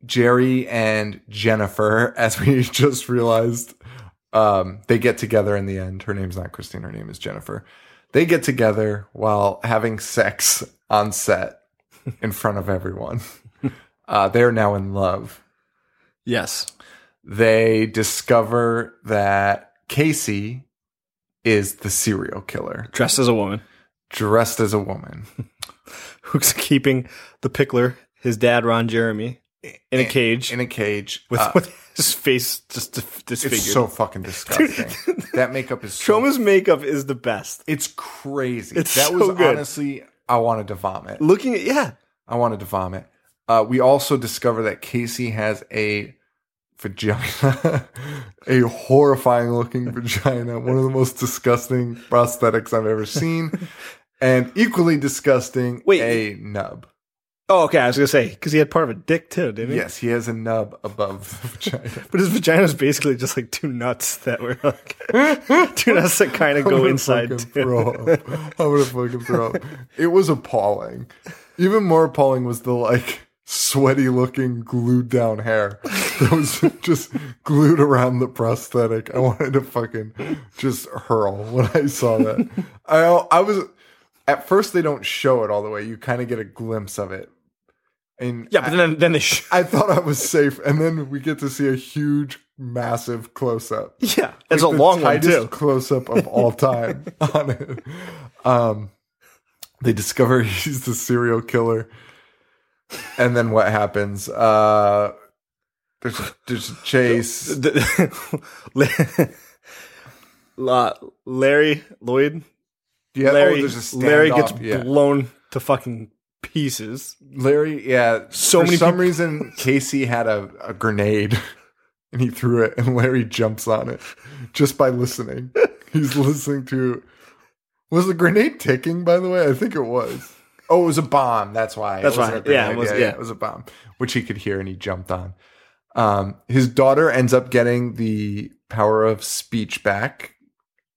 Jerry and Jennifer, [laughs] as we just realized, um, they get together in the end. Her name's not Christine, her name is Jennifer. They get together while having sex on set in front of everyone. [laughs] Uh, they're now in love. Yes. They discover that Casey is the serial killer, Dressed as a woman dressed as a woman. [laughs] who's keeping the pickler, his dad, Ron Jeremy, in a cage In a cage. with, Uh, with his face just dis- disfigured. it's so fucking disgusting. [laughs] that makeup is so Troma's makeup is the best. It's crazy. It's that so was good. honestly, I wanted to vomit. Looking at yeah, I wanted to vomit. Uh, we also discover that Casey has a vagina, [laughs] a horrifying looking vagina, one of the most disgusting prosthetics I've ever seen, [laughs] and equally disgusting, Wait. a nub. Oh, okay. I was gonna say because he had part of a dick too, didn't he? Yes, he has a nub above the [laughs] vagina. But his vagina is basically just like two nuts that were like two nuts that kind of go inside. Throw up. I'm gonna fucking throw up. It was appalling. Even more appalling was the like sweaty looking glued down hair that was [laughs] just glued around the prosthetic. I wanted to fucking just hurl when I saw that. I I was at first they don't show it all the way. You kind of get a glimpse of it. And Yeah, but then then they sh- I thought I was safe, and then we get to see a huge, massive close up yeah, it's a long one too. Close up of all [laughs] time on it. Um, they discover [laughs] he's the serial killer, and then what happens? Uh, there's a, there's a chase. [laughs] [laughs] La- Larry Lloyd, Yeah, Larry, oh, there's a Larry gets yeah. blown to fucking pieces. Larry, yeah. So for many some peop- reason, Casey had a, a grenade, [laughs] and he threw it, and Larry jumps on it just by listening. He's listening to. Was the grenade ticking? By the way, I think it was. Oh, it was a bomb. That's why. That's why. Yeah, it was- yeah, yeah. it was a bomb, which he could hear, and he jumped on. Um, his daughter ends up getting the power of speech back,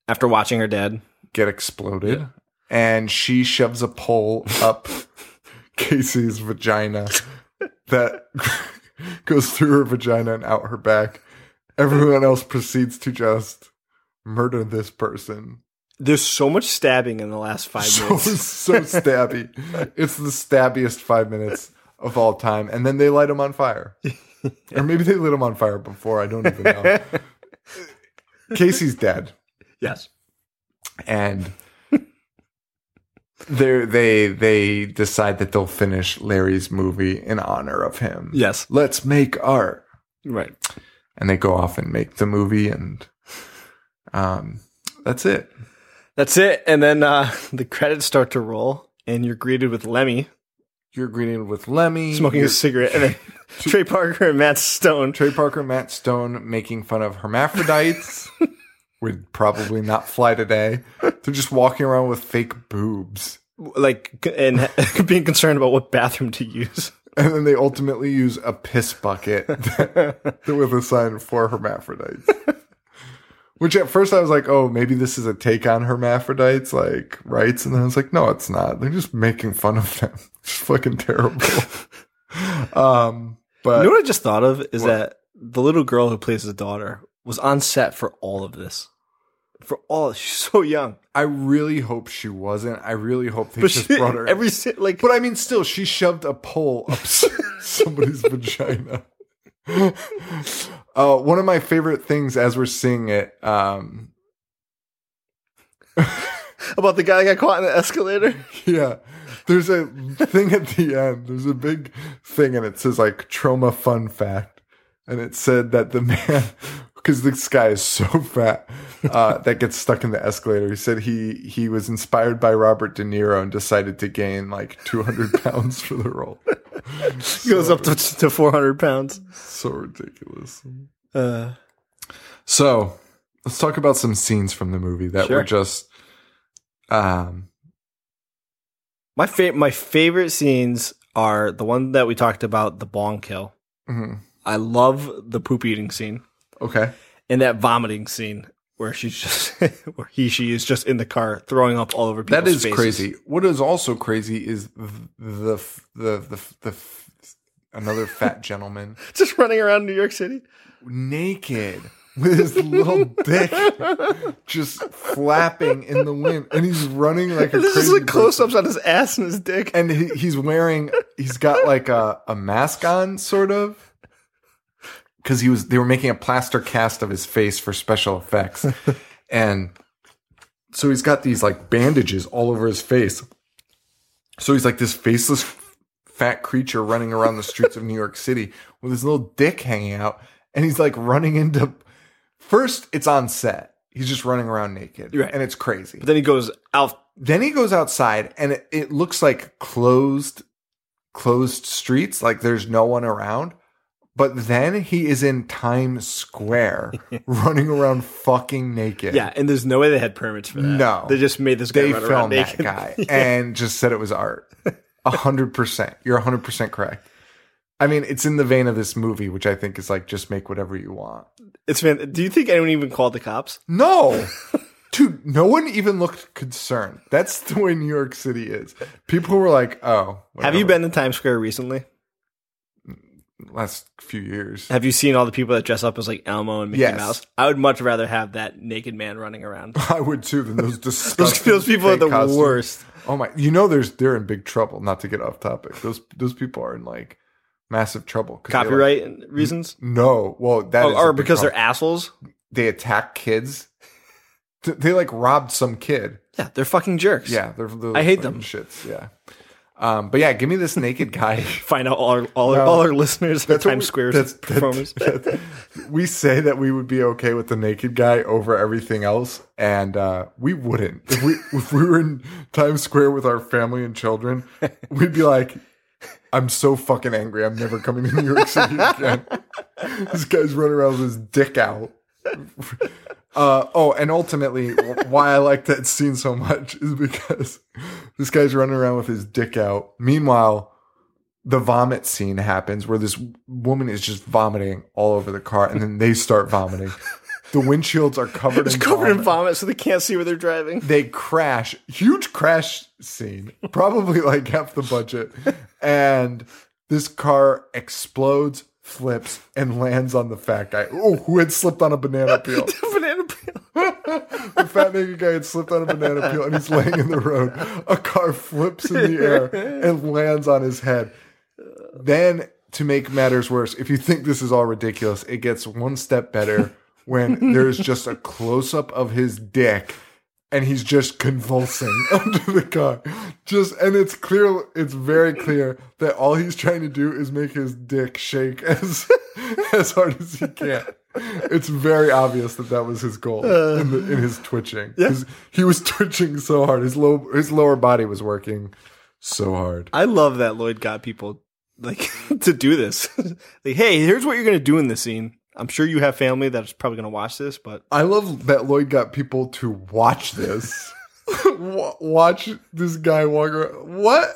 After watching her dad, get exploded, and she shoves a pole up [laughs] Casey's vagina that [laughs] goes through her vagina and out her back. Everyone else proceeds to just murder this person. There's so much stabbing in the last [laughs] five So minutes. [laughs] so stabby. It's the stabbiest five minutes of all time. And then they light him on fire. Or maybe they lit him on fire before. I don't even know. [laughs] Casey's dead. Yes. and they they they decide that they'll finish Larry's movie in honor of him. Yes. Let's make art. Right. And they go off and make the movie and um that's it. That's it. And then uh, [laughs] the credits start to roll, and you're greeted with Lemmy You're greeted with Lemmy smoking a cigarette, and then [laughs] Trey Parker and Matt Stone. Trey Parker, and Matt Stone making fun of hermaphrodites [laughs] would probably not fly today. They're just walking around with fake boobs. like and being concerned about what bathroom to use. And then they ultimately use a piss bucket with a sign for hermaphrodites. Which at first I was like, oh, maybe this is a take on hermaphrodites, like rights, and then I was like, no, it's not. They're just making fun of them. [laughs] It's fucking terrible. [laughs] um, but you know what I just thought of is What? that the little girl who plays the daughter was on set for all of this. For all, she's so young. I really hope she wasn't. I really hope they But just she, brought her. [laughs] every like but I mean, still, she shoved a pole up somebody's vagina. Uh, one of my favorite things as we're seeing it, um, [laughs] about the guy that got caught in the escalator. [laughs] yeah, there's a thing at the end. There's a big thing, and it says like Troma fun fact, and it said that the man, because this guy is so [laughs] fat, uh, that gets stuck in the escalator. He said he he was inspired by Robert De Niro and decided to gain like 200 [laughs] pounds for the role. Goes up to, to 400 pounds. So ridiculous. Uh, So let's talk about some scenes from the movie that Sure. were just um my fa- my favorite scenes are the one that we talked about, the bong kill. mhm. I love the poop eating scene okay. and that vomiting scene where she's just [laughs] where he she is just in the car throwing up all over people's That is faces. crazy. What is also crazy is the the the the, the another fat gentleman [laughs] Just running around New York City. naked with his little dick [laughs] just flapping in the wind, and he's running like a This crazy is like close ups on his ass and his dick. and he, he's wearing he's got like a, a mask on sort of because he was they were making a plaster cast of his face for special effects. [laughs] And so he's got these like bandages all over his face. So he's like this faceless fat creature running around the streets of new york city with his little dick hanging out. And he's like running into first it's on set. He's just running around naked. Right. and it's crazy. But then he goes out. then he goes outside and it, it looks like closed closed streets. Like there's no one around but then he is in times square [laughs] running around fucking naked Yeah, and there's no way they had permits for that. No. they just made this guy they run around filmed that naked. guy [laughs] and just said it was art a hundred percent you're a hundred percent correct i mean it's in the vein of this movie which i think is like just make whatever you want It's fan- Do you think anyone even called the cops? No. [laughs] Dude, no one even looked concerned. That's the way New York City is. People were like, oh. Have you been to Times Square recently? Last few years. Have you seen all the people that dress up as like Elmo and Mickey Yes. Mouse? I would much rather have that naked man running around. [laughs] I would too, than those [laughs] disgusting those people are the costumes. worst. Oh my. You know, there's they're in big trouble, not to get off topic. Those those people are in like massive trouble. they, like- Copyright reasons? no. Well, that Oh, or because they're assholes? they attack kids. They like robbed some kid. Yeah, they're fucking jerks. Yeah, they're, they're I hate them. Shits. Yeah. Um, but yeah, give me this naked guy. [laughs] Find out all our, all, our, all our listeners what Times Square performers. [laughs] that- we say that we would be okay with the naked guy over everything else, and uh, we wouldn't. If we [laughs] if we were in Times Square with our family and children, we'd be like, "I'm so fucking angry. I'm never coming to New York City again." this guy's running around with his dick out. Uh, oh, and ultimately, why I like that scene so much is because this guy's running around with his dick out. Meanwhile, the vomit scene happens where this woman is just vomiting all over the car, and then they start vomiting. The windshields are covered It's in covered vomit. in vomit, so they can't see where they're driving. They crash, huge crash scene, probably like half the budget, and this car explodes, flips, and lands on the fat guy. Oh, who had slipped on a banana peel. [laughs] The fat naked guy had slipped on a banana peel and he's laying in the road. A car flips in the air and lands on his head. Then, to make matters worse, if you think this is all ridiculous, it gets one step better when there's just a close up of his dick and he's just convulsing [laughs] under the car. Just and it's clear it's very clear that all he's trying to do is make his dick shake as [laughs] as hard as he can. It's very obvious that that was his goal in, the, in his twitching. 'Cause He was [laughs] twitching so hard. His low his lower body was working so hard. I love that Lloyd got people like [laughs] to do this. [laughs] like, hey, here's what you're gonna do in this scene. I'm sure you have family that's probably gonna watch this, but I love that Lloyd got people to watch this. Watch this guy walk around. What?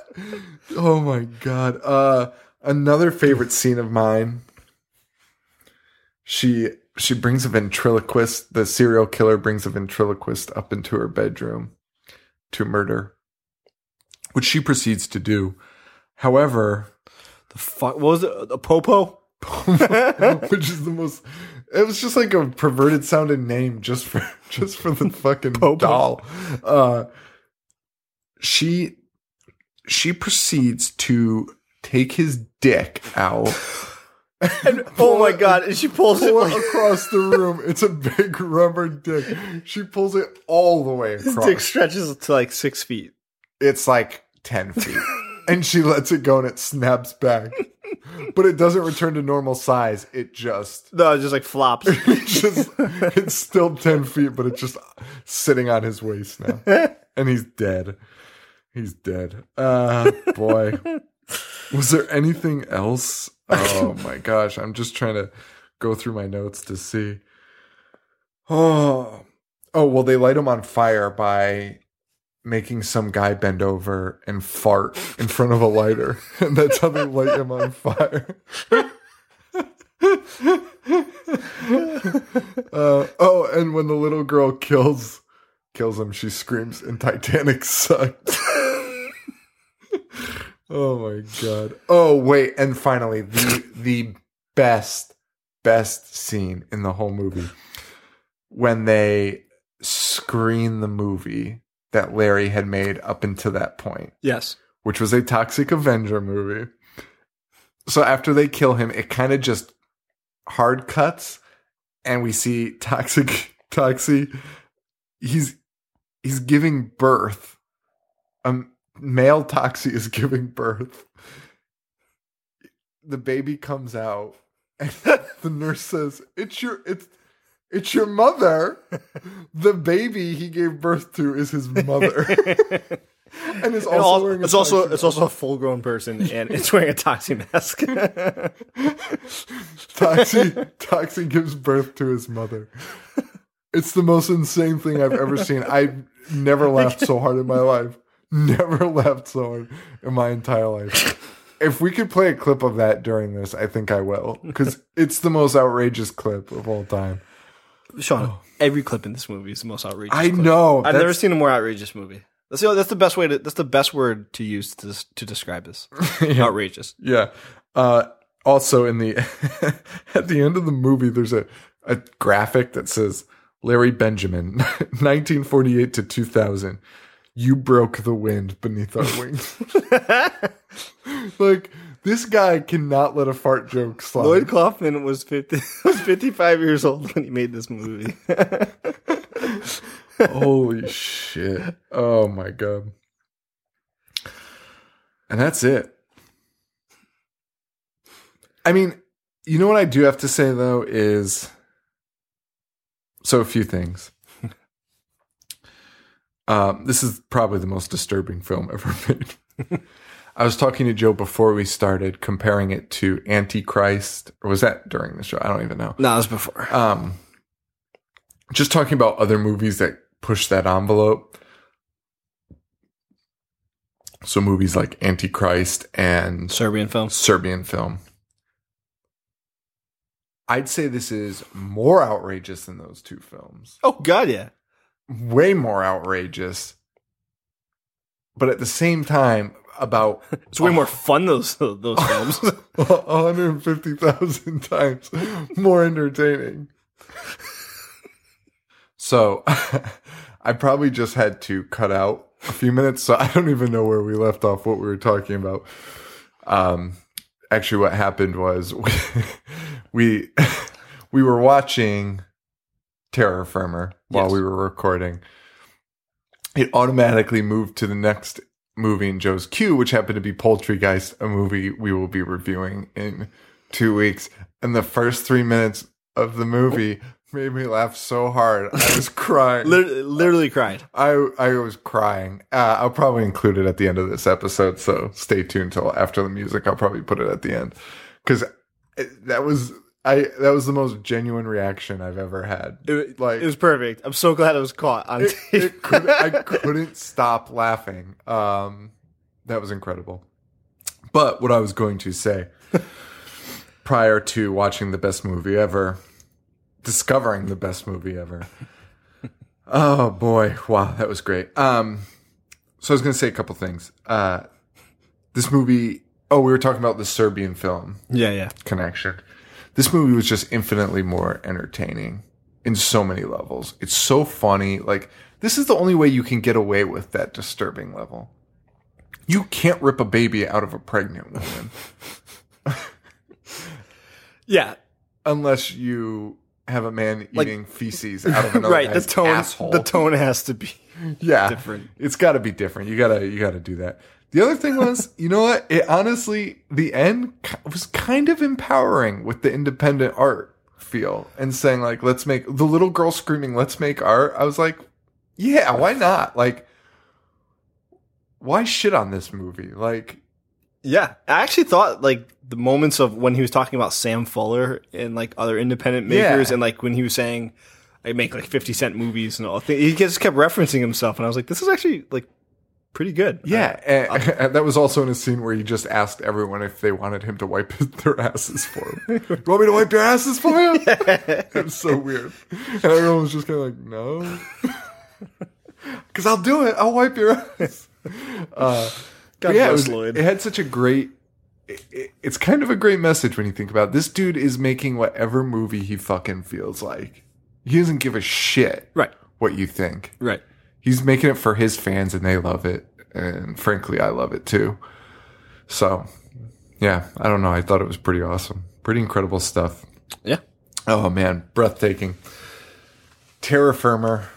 Oh my god. Uh another favorite scene of mine. She she brings a ventriloquist. The serial killer brings a ventriloquist up into her bedroom to murder, which she proceeds to do. However, The fuck what was it? A popo? [laughs] [laughs] which is the most it was just like a perverted sounding name just for [laughs] just for the fucking doll uh she she proceeds to take his dick out [laughs] Oh my god! And she pulls it pull it like [laughs] across the room. It's a big rubber dick. She pulls it all the way his across. dick stretches to like six feet. it's like 10 feet. And she lets it go and it snaps back. But it doesn't return to normal size. It just No, it just like flops. [laughs] It's just it's still 10 feet but it's just sitting on his waist now. And he's dead. He's dead. Uh boy was there anything else? [laughs] Oh my gosh i'm just trying to go through my notes to see. Oh oh well they light him on fire by making some guy bend over and fart in front of a lighter [laughs] and that's how they light him on fire. [laughs] Uh, oh, and when the little girl kills kills him, she screams, "And Titanic sucked." Oh my god! Oh wait, and finally, the the best best scene in the whole movie when they screen the movie that Larry had made up until that point yes. which was a Toxic Avenger movie. So after they kill him, it kind of just hard cuts, and we see Toxic Toxie. He's he's giving birth. A male Toxie is giving birth. The baby comes out, and [laughs] the nurse says, "It's your it's." It's your mother. The baby he gave birth to is his mother, [laughs] and is also And al- wearing. A it's also Toxie it's also a full grown person and it's wearing a toxie mask. [laughs] Toxie, Toxie gives birth to his mother. It's the most insane thing I've ever seen. I've never laughed so hard in my life. [laughs] Never laughed so hard in my entire life. If we could play a clip of that during this, I think I will. Because [laughs] it's the most outrageous clip of all time. Sean, every clip in this movie is the most outrageous. I clip. know. I've never seen a more outrageous movie. That's the that's the best way to that's the best word to use to to describe this. [laughs] Outrageous. Yeah. Uh, also, in the at the end of the movie, there's a a graphic that says Larry Benjamin, 1948 to 2000. You broke the wind beneath our wings. [laughs] like this guy cannot let a fart joke slide. Lloyd Kaufman was fifty [laughs] was fifty five years old when he made this movie. [laughs] Holy shit! Oh my god! And that's it. I mean, you know what I do have to say though is so a few things. Um, this is probably the most disturbing film [laughs] ever made. I was talking to Joe before we started, comparing it to Antichrist, or was that during the show? I don't even know no, it was before. um just talking about other movies that push that envelope so movies like antichrist and Serbian film. serbian film i'd say this is more outrageous than those two films Oh god, yeah. Way more outrageous but at the same time about [laughs] It's way more [laughs] fun those those films. [laughs] 150,000 times more entertaining. So I probably just had to cut out a few minutes. So I don't even know where we left off, what we were talking about. Um, actually, what happened was we we, we were watching Terror Firmer while Yes. we were recording. It automatically moved to the next movie in Joe's queue, which happened to be Poultrygeist, a movie we will be reviewing in two weeks. And the first three minutes of the movie made me laugh so hard. I was [laughs] crying. literally, literally cried. I I was crying. Uh, I'll probably include it at the end of this episode, so stay tuned till after the music. I'll probably put it at the end because that was I that was the most genuine reaction I've ever had. It, like it was perfect. I'm so glad it was caught on it, tape. it could, I [laughs] couldn't stop laughing. Um, that was incredible. But what I was going to say [laughs] prior to watching the best movie ever, discovering the best movie ever. [laughs] oh boy, wow, that was great. Um, so I was going to say a couple things. Uh, this movie. Oh, we were talking about the Serbian film Yeah, yeah. connection. This movie was just infinitely more entertaining in so many levels. It's so funny. Like this is the only way you can get away with that disturbing level. You can't rip a baby out of a pregnant woman [laughs] Yeah. unless you have a man eating feces out of [laughs] another right. The tone asshole. the tone has to be yeah, different. It's got to be different. You gotta you gotta do that. The other thing was, [laughs] you know what? It honestly, the end was kind of empowering with the independent art feel and saying like, let's make the little girl screaming, "Let's make art." I was like, yeah, why not? Like, why shit on this movie? Like, Yeah, I actually thought like the moments of when he was talking about Sam Fuller and like other independent makers, Yeah. and like when he was saying I make like fifty cent movies and all. He just kept referencing himself, and I was like, this is actually like pretty good. yeah, [laughs] and, and that was also in a scene where he just asked everyone if they wanted him to wipe their asses for him. [laughs] you want me to wipe your asses for you? it was so weird, and everyone was just kind of like, no, [laughs] because I'll do it. I'll wipe your ass. Uh, God but yeah, it, bless was- Lloyd. it had such a great. it- it- It's kind of a great message when you think about it. this dude is making whatever movie he fucking feels like. He doesn't give a shit right, what you think right. He's making it for his fans and they love it. And frankly i love it too. So yeah i don't know. I thought it was pretty awesome. Pretty incredible stuff. Yeah, oh man. Breathtaking. Terror Firmer.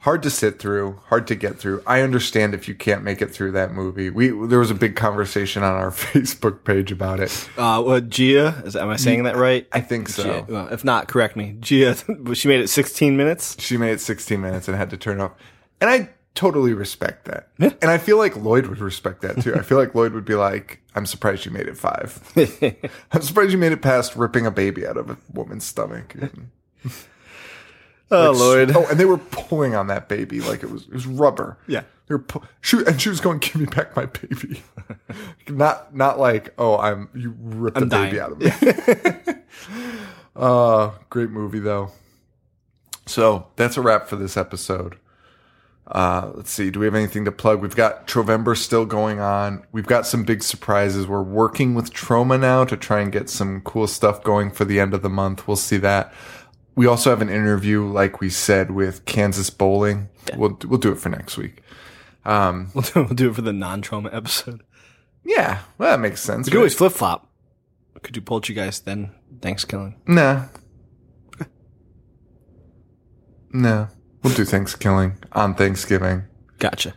Hard to sit through. Hard to get through. I understand if you can't make it through that movie. We there was a big conversation on our [laughs] facebook page about it. Uh, what Gia? Is am I saying that right? i think so. Gia, well, if not, correct me. Gia, [laughs] she made it sixteen minutes. she made it 16 minutes and had to turn off. And I totally respect that. And I feel like Lloyd would respect that too. I feel like Lloyd would be like, I'm surprised you made it five. [laughs] I'm surprised you made it past ripping a baby out of a woman's stomach. [laughs] Oh Like, Lloyd, Oh, and they were pulling on that baby like it was it was rubber. Yeah. They were pu- she, and she was going, "Give me back my baby." [laughs] not not like, "Oh, I'm you ripped I'm the baby out of me." uh, great movie though. So that's a wrap for this episode. Uh, let's see. Do we have anything to plug? We've got Trovember still going on. We've got some big surprises. We're working with Troma now to try and get some cool stuff going for the end of the month. We'll see that. We also have an interview, like we said, with Kansas Bowling. We'll we'll do it for next week. Um, [laughs] we'll do, we'll do it for the non-Troma episode. yeah, well, that makes sense. We could right? always flip flop. Could do Poultrygeist then Thanksgiving? Nah. No. We'll do Thanksgiving on Thanksgiving. Gotcha.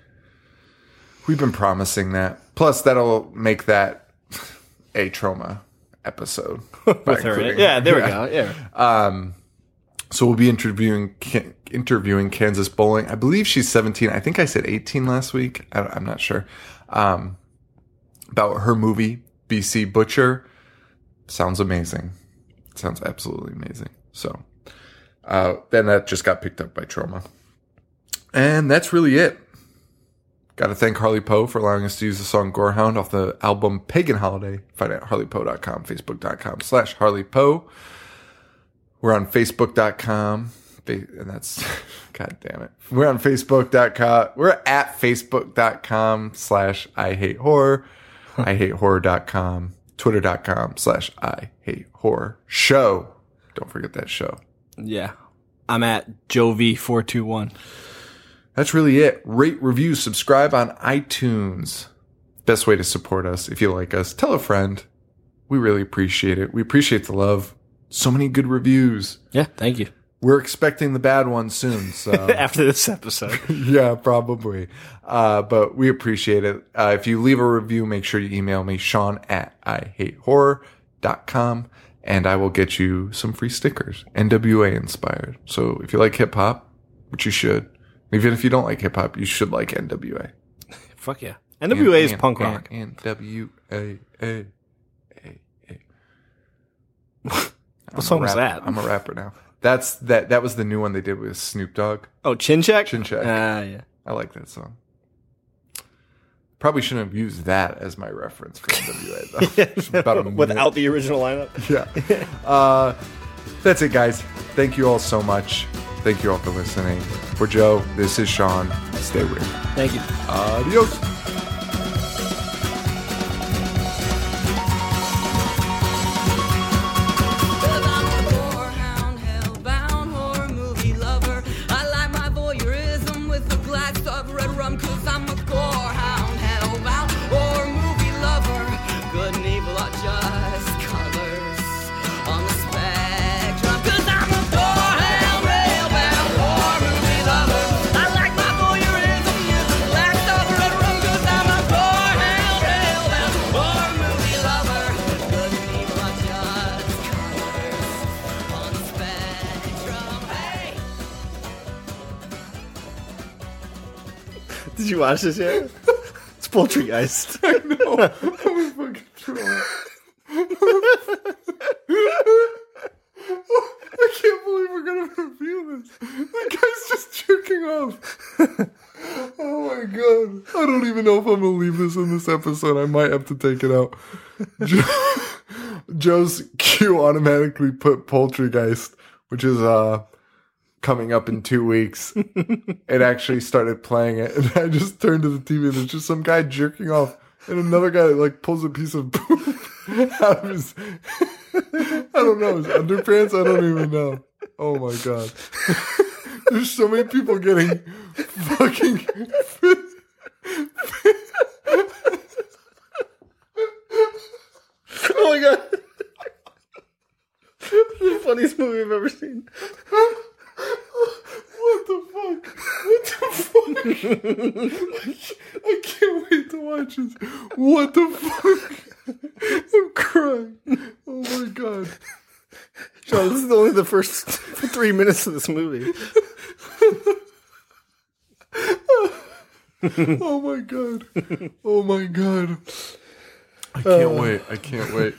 We've been promising that. Plus, that'll make that a Troma episode. [laughs] With her. Yeah, there we go. Yeah. Um, so we'll be interviewing interviewing Kansas Bowling. I believe she's 17. I think I said 18 last week. I, I'm not sure. Um, about her movie BC Butcher. Sounds amazing. Sounds absolutely amazing. So, uh, then that just got picked up by Troma, and that's really it. Got to thank Harley Poe for allowing us to use the song Gorehound off the album Pagan Holiday. Find it at harleypoe.com, facebook.com slash Harley Poe. We're on facebook.com. fa- And that's, [laughs] god damn it. We're on facebook.com. We're at facebook.com slash I hate horror. I hate horror.com. Twitter.com slash I hate horror show. Don't forget that show. Yeah. I'm at Jovi421. That's really it. Rate, review, subscribe on iTunes. Best way to support us. If you like us, tell a friend. We really appreciate it. We appreciate the love. So many good reviews. Yeah, thank you. We're expecting the bad one soon. So [laughs] After this episode. [laughs] yeah, probably. Uh, but we appreciate it. Uh, if you leave a review, make sure you email me, Sean at i hate IHateHorror.com, and I will get you some free stickers, NWA inspired. So if you like hip hop, which you should, even if you don't like hip hop, you should like NWA. [laughs] Fuck yeah. NWA is And- punk and- rock. And, NWA. A, A, A. What song was that? I'm a rapper now. That's that. That was the new one they did with Snoop Dogg. oh, Chin Check? Chin Check. Ah, yeah. I like that song. Probably shouldn't have used that as my reference for NWA though. [laughs] It's about a. Without the original lineup. [laughs] yeah. Uh, That's it, guys. Thank you all so much. Thank you all for listening. For Joe, this is Sean. Stay weird. Thank you. Adios. You watch this yet? it's Poultrygeist. [laughs] [laughs] I can't believe we're gonna review this. The guy's just jerking off. [laughs] Oh my god. I don't even know if I'm gonna leave this in this episode. I might have to take it out. Joe, Joe's cue automatically put Poultrygeist, which is uh coming up in two weeks. it actually started playing it, and I just turned to the TV and there's just some guy jerking off, and another guy like pulls a piece of poop [laughs] out of his [laughs] I don't know, his underpants? I don't even know. Oh my god. [laughs] There's so many people getting fucking oh my god. the funniest movie I've ever seen. [laughs] What the fuck? What the fuck? I can't wait to watch this. What the fuck? I'm crying. Oh my god. Sean, this is only the first [laughs] three minutes of this movie. [laughs] Oh my god. Oh my god. I can't uh, wait. I can't wait.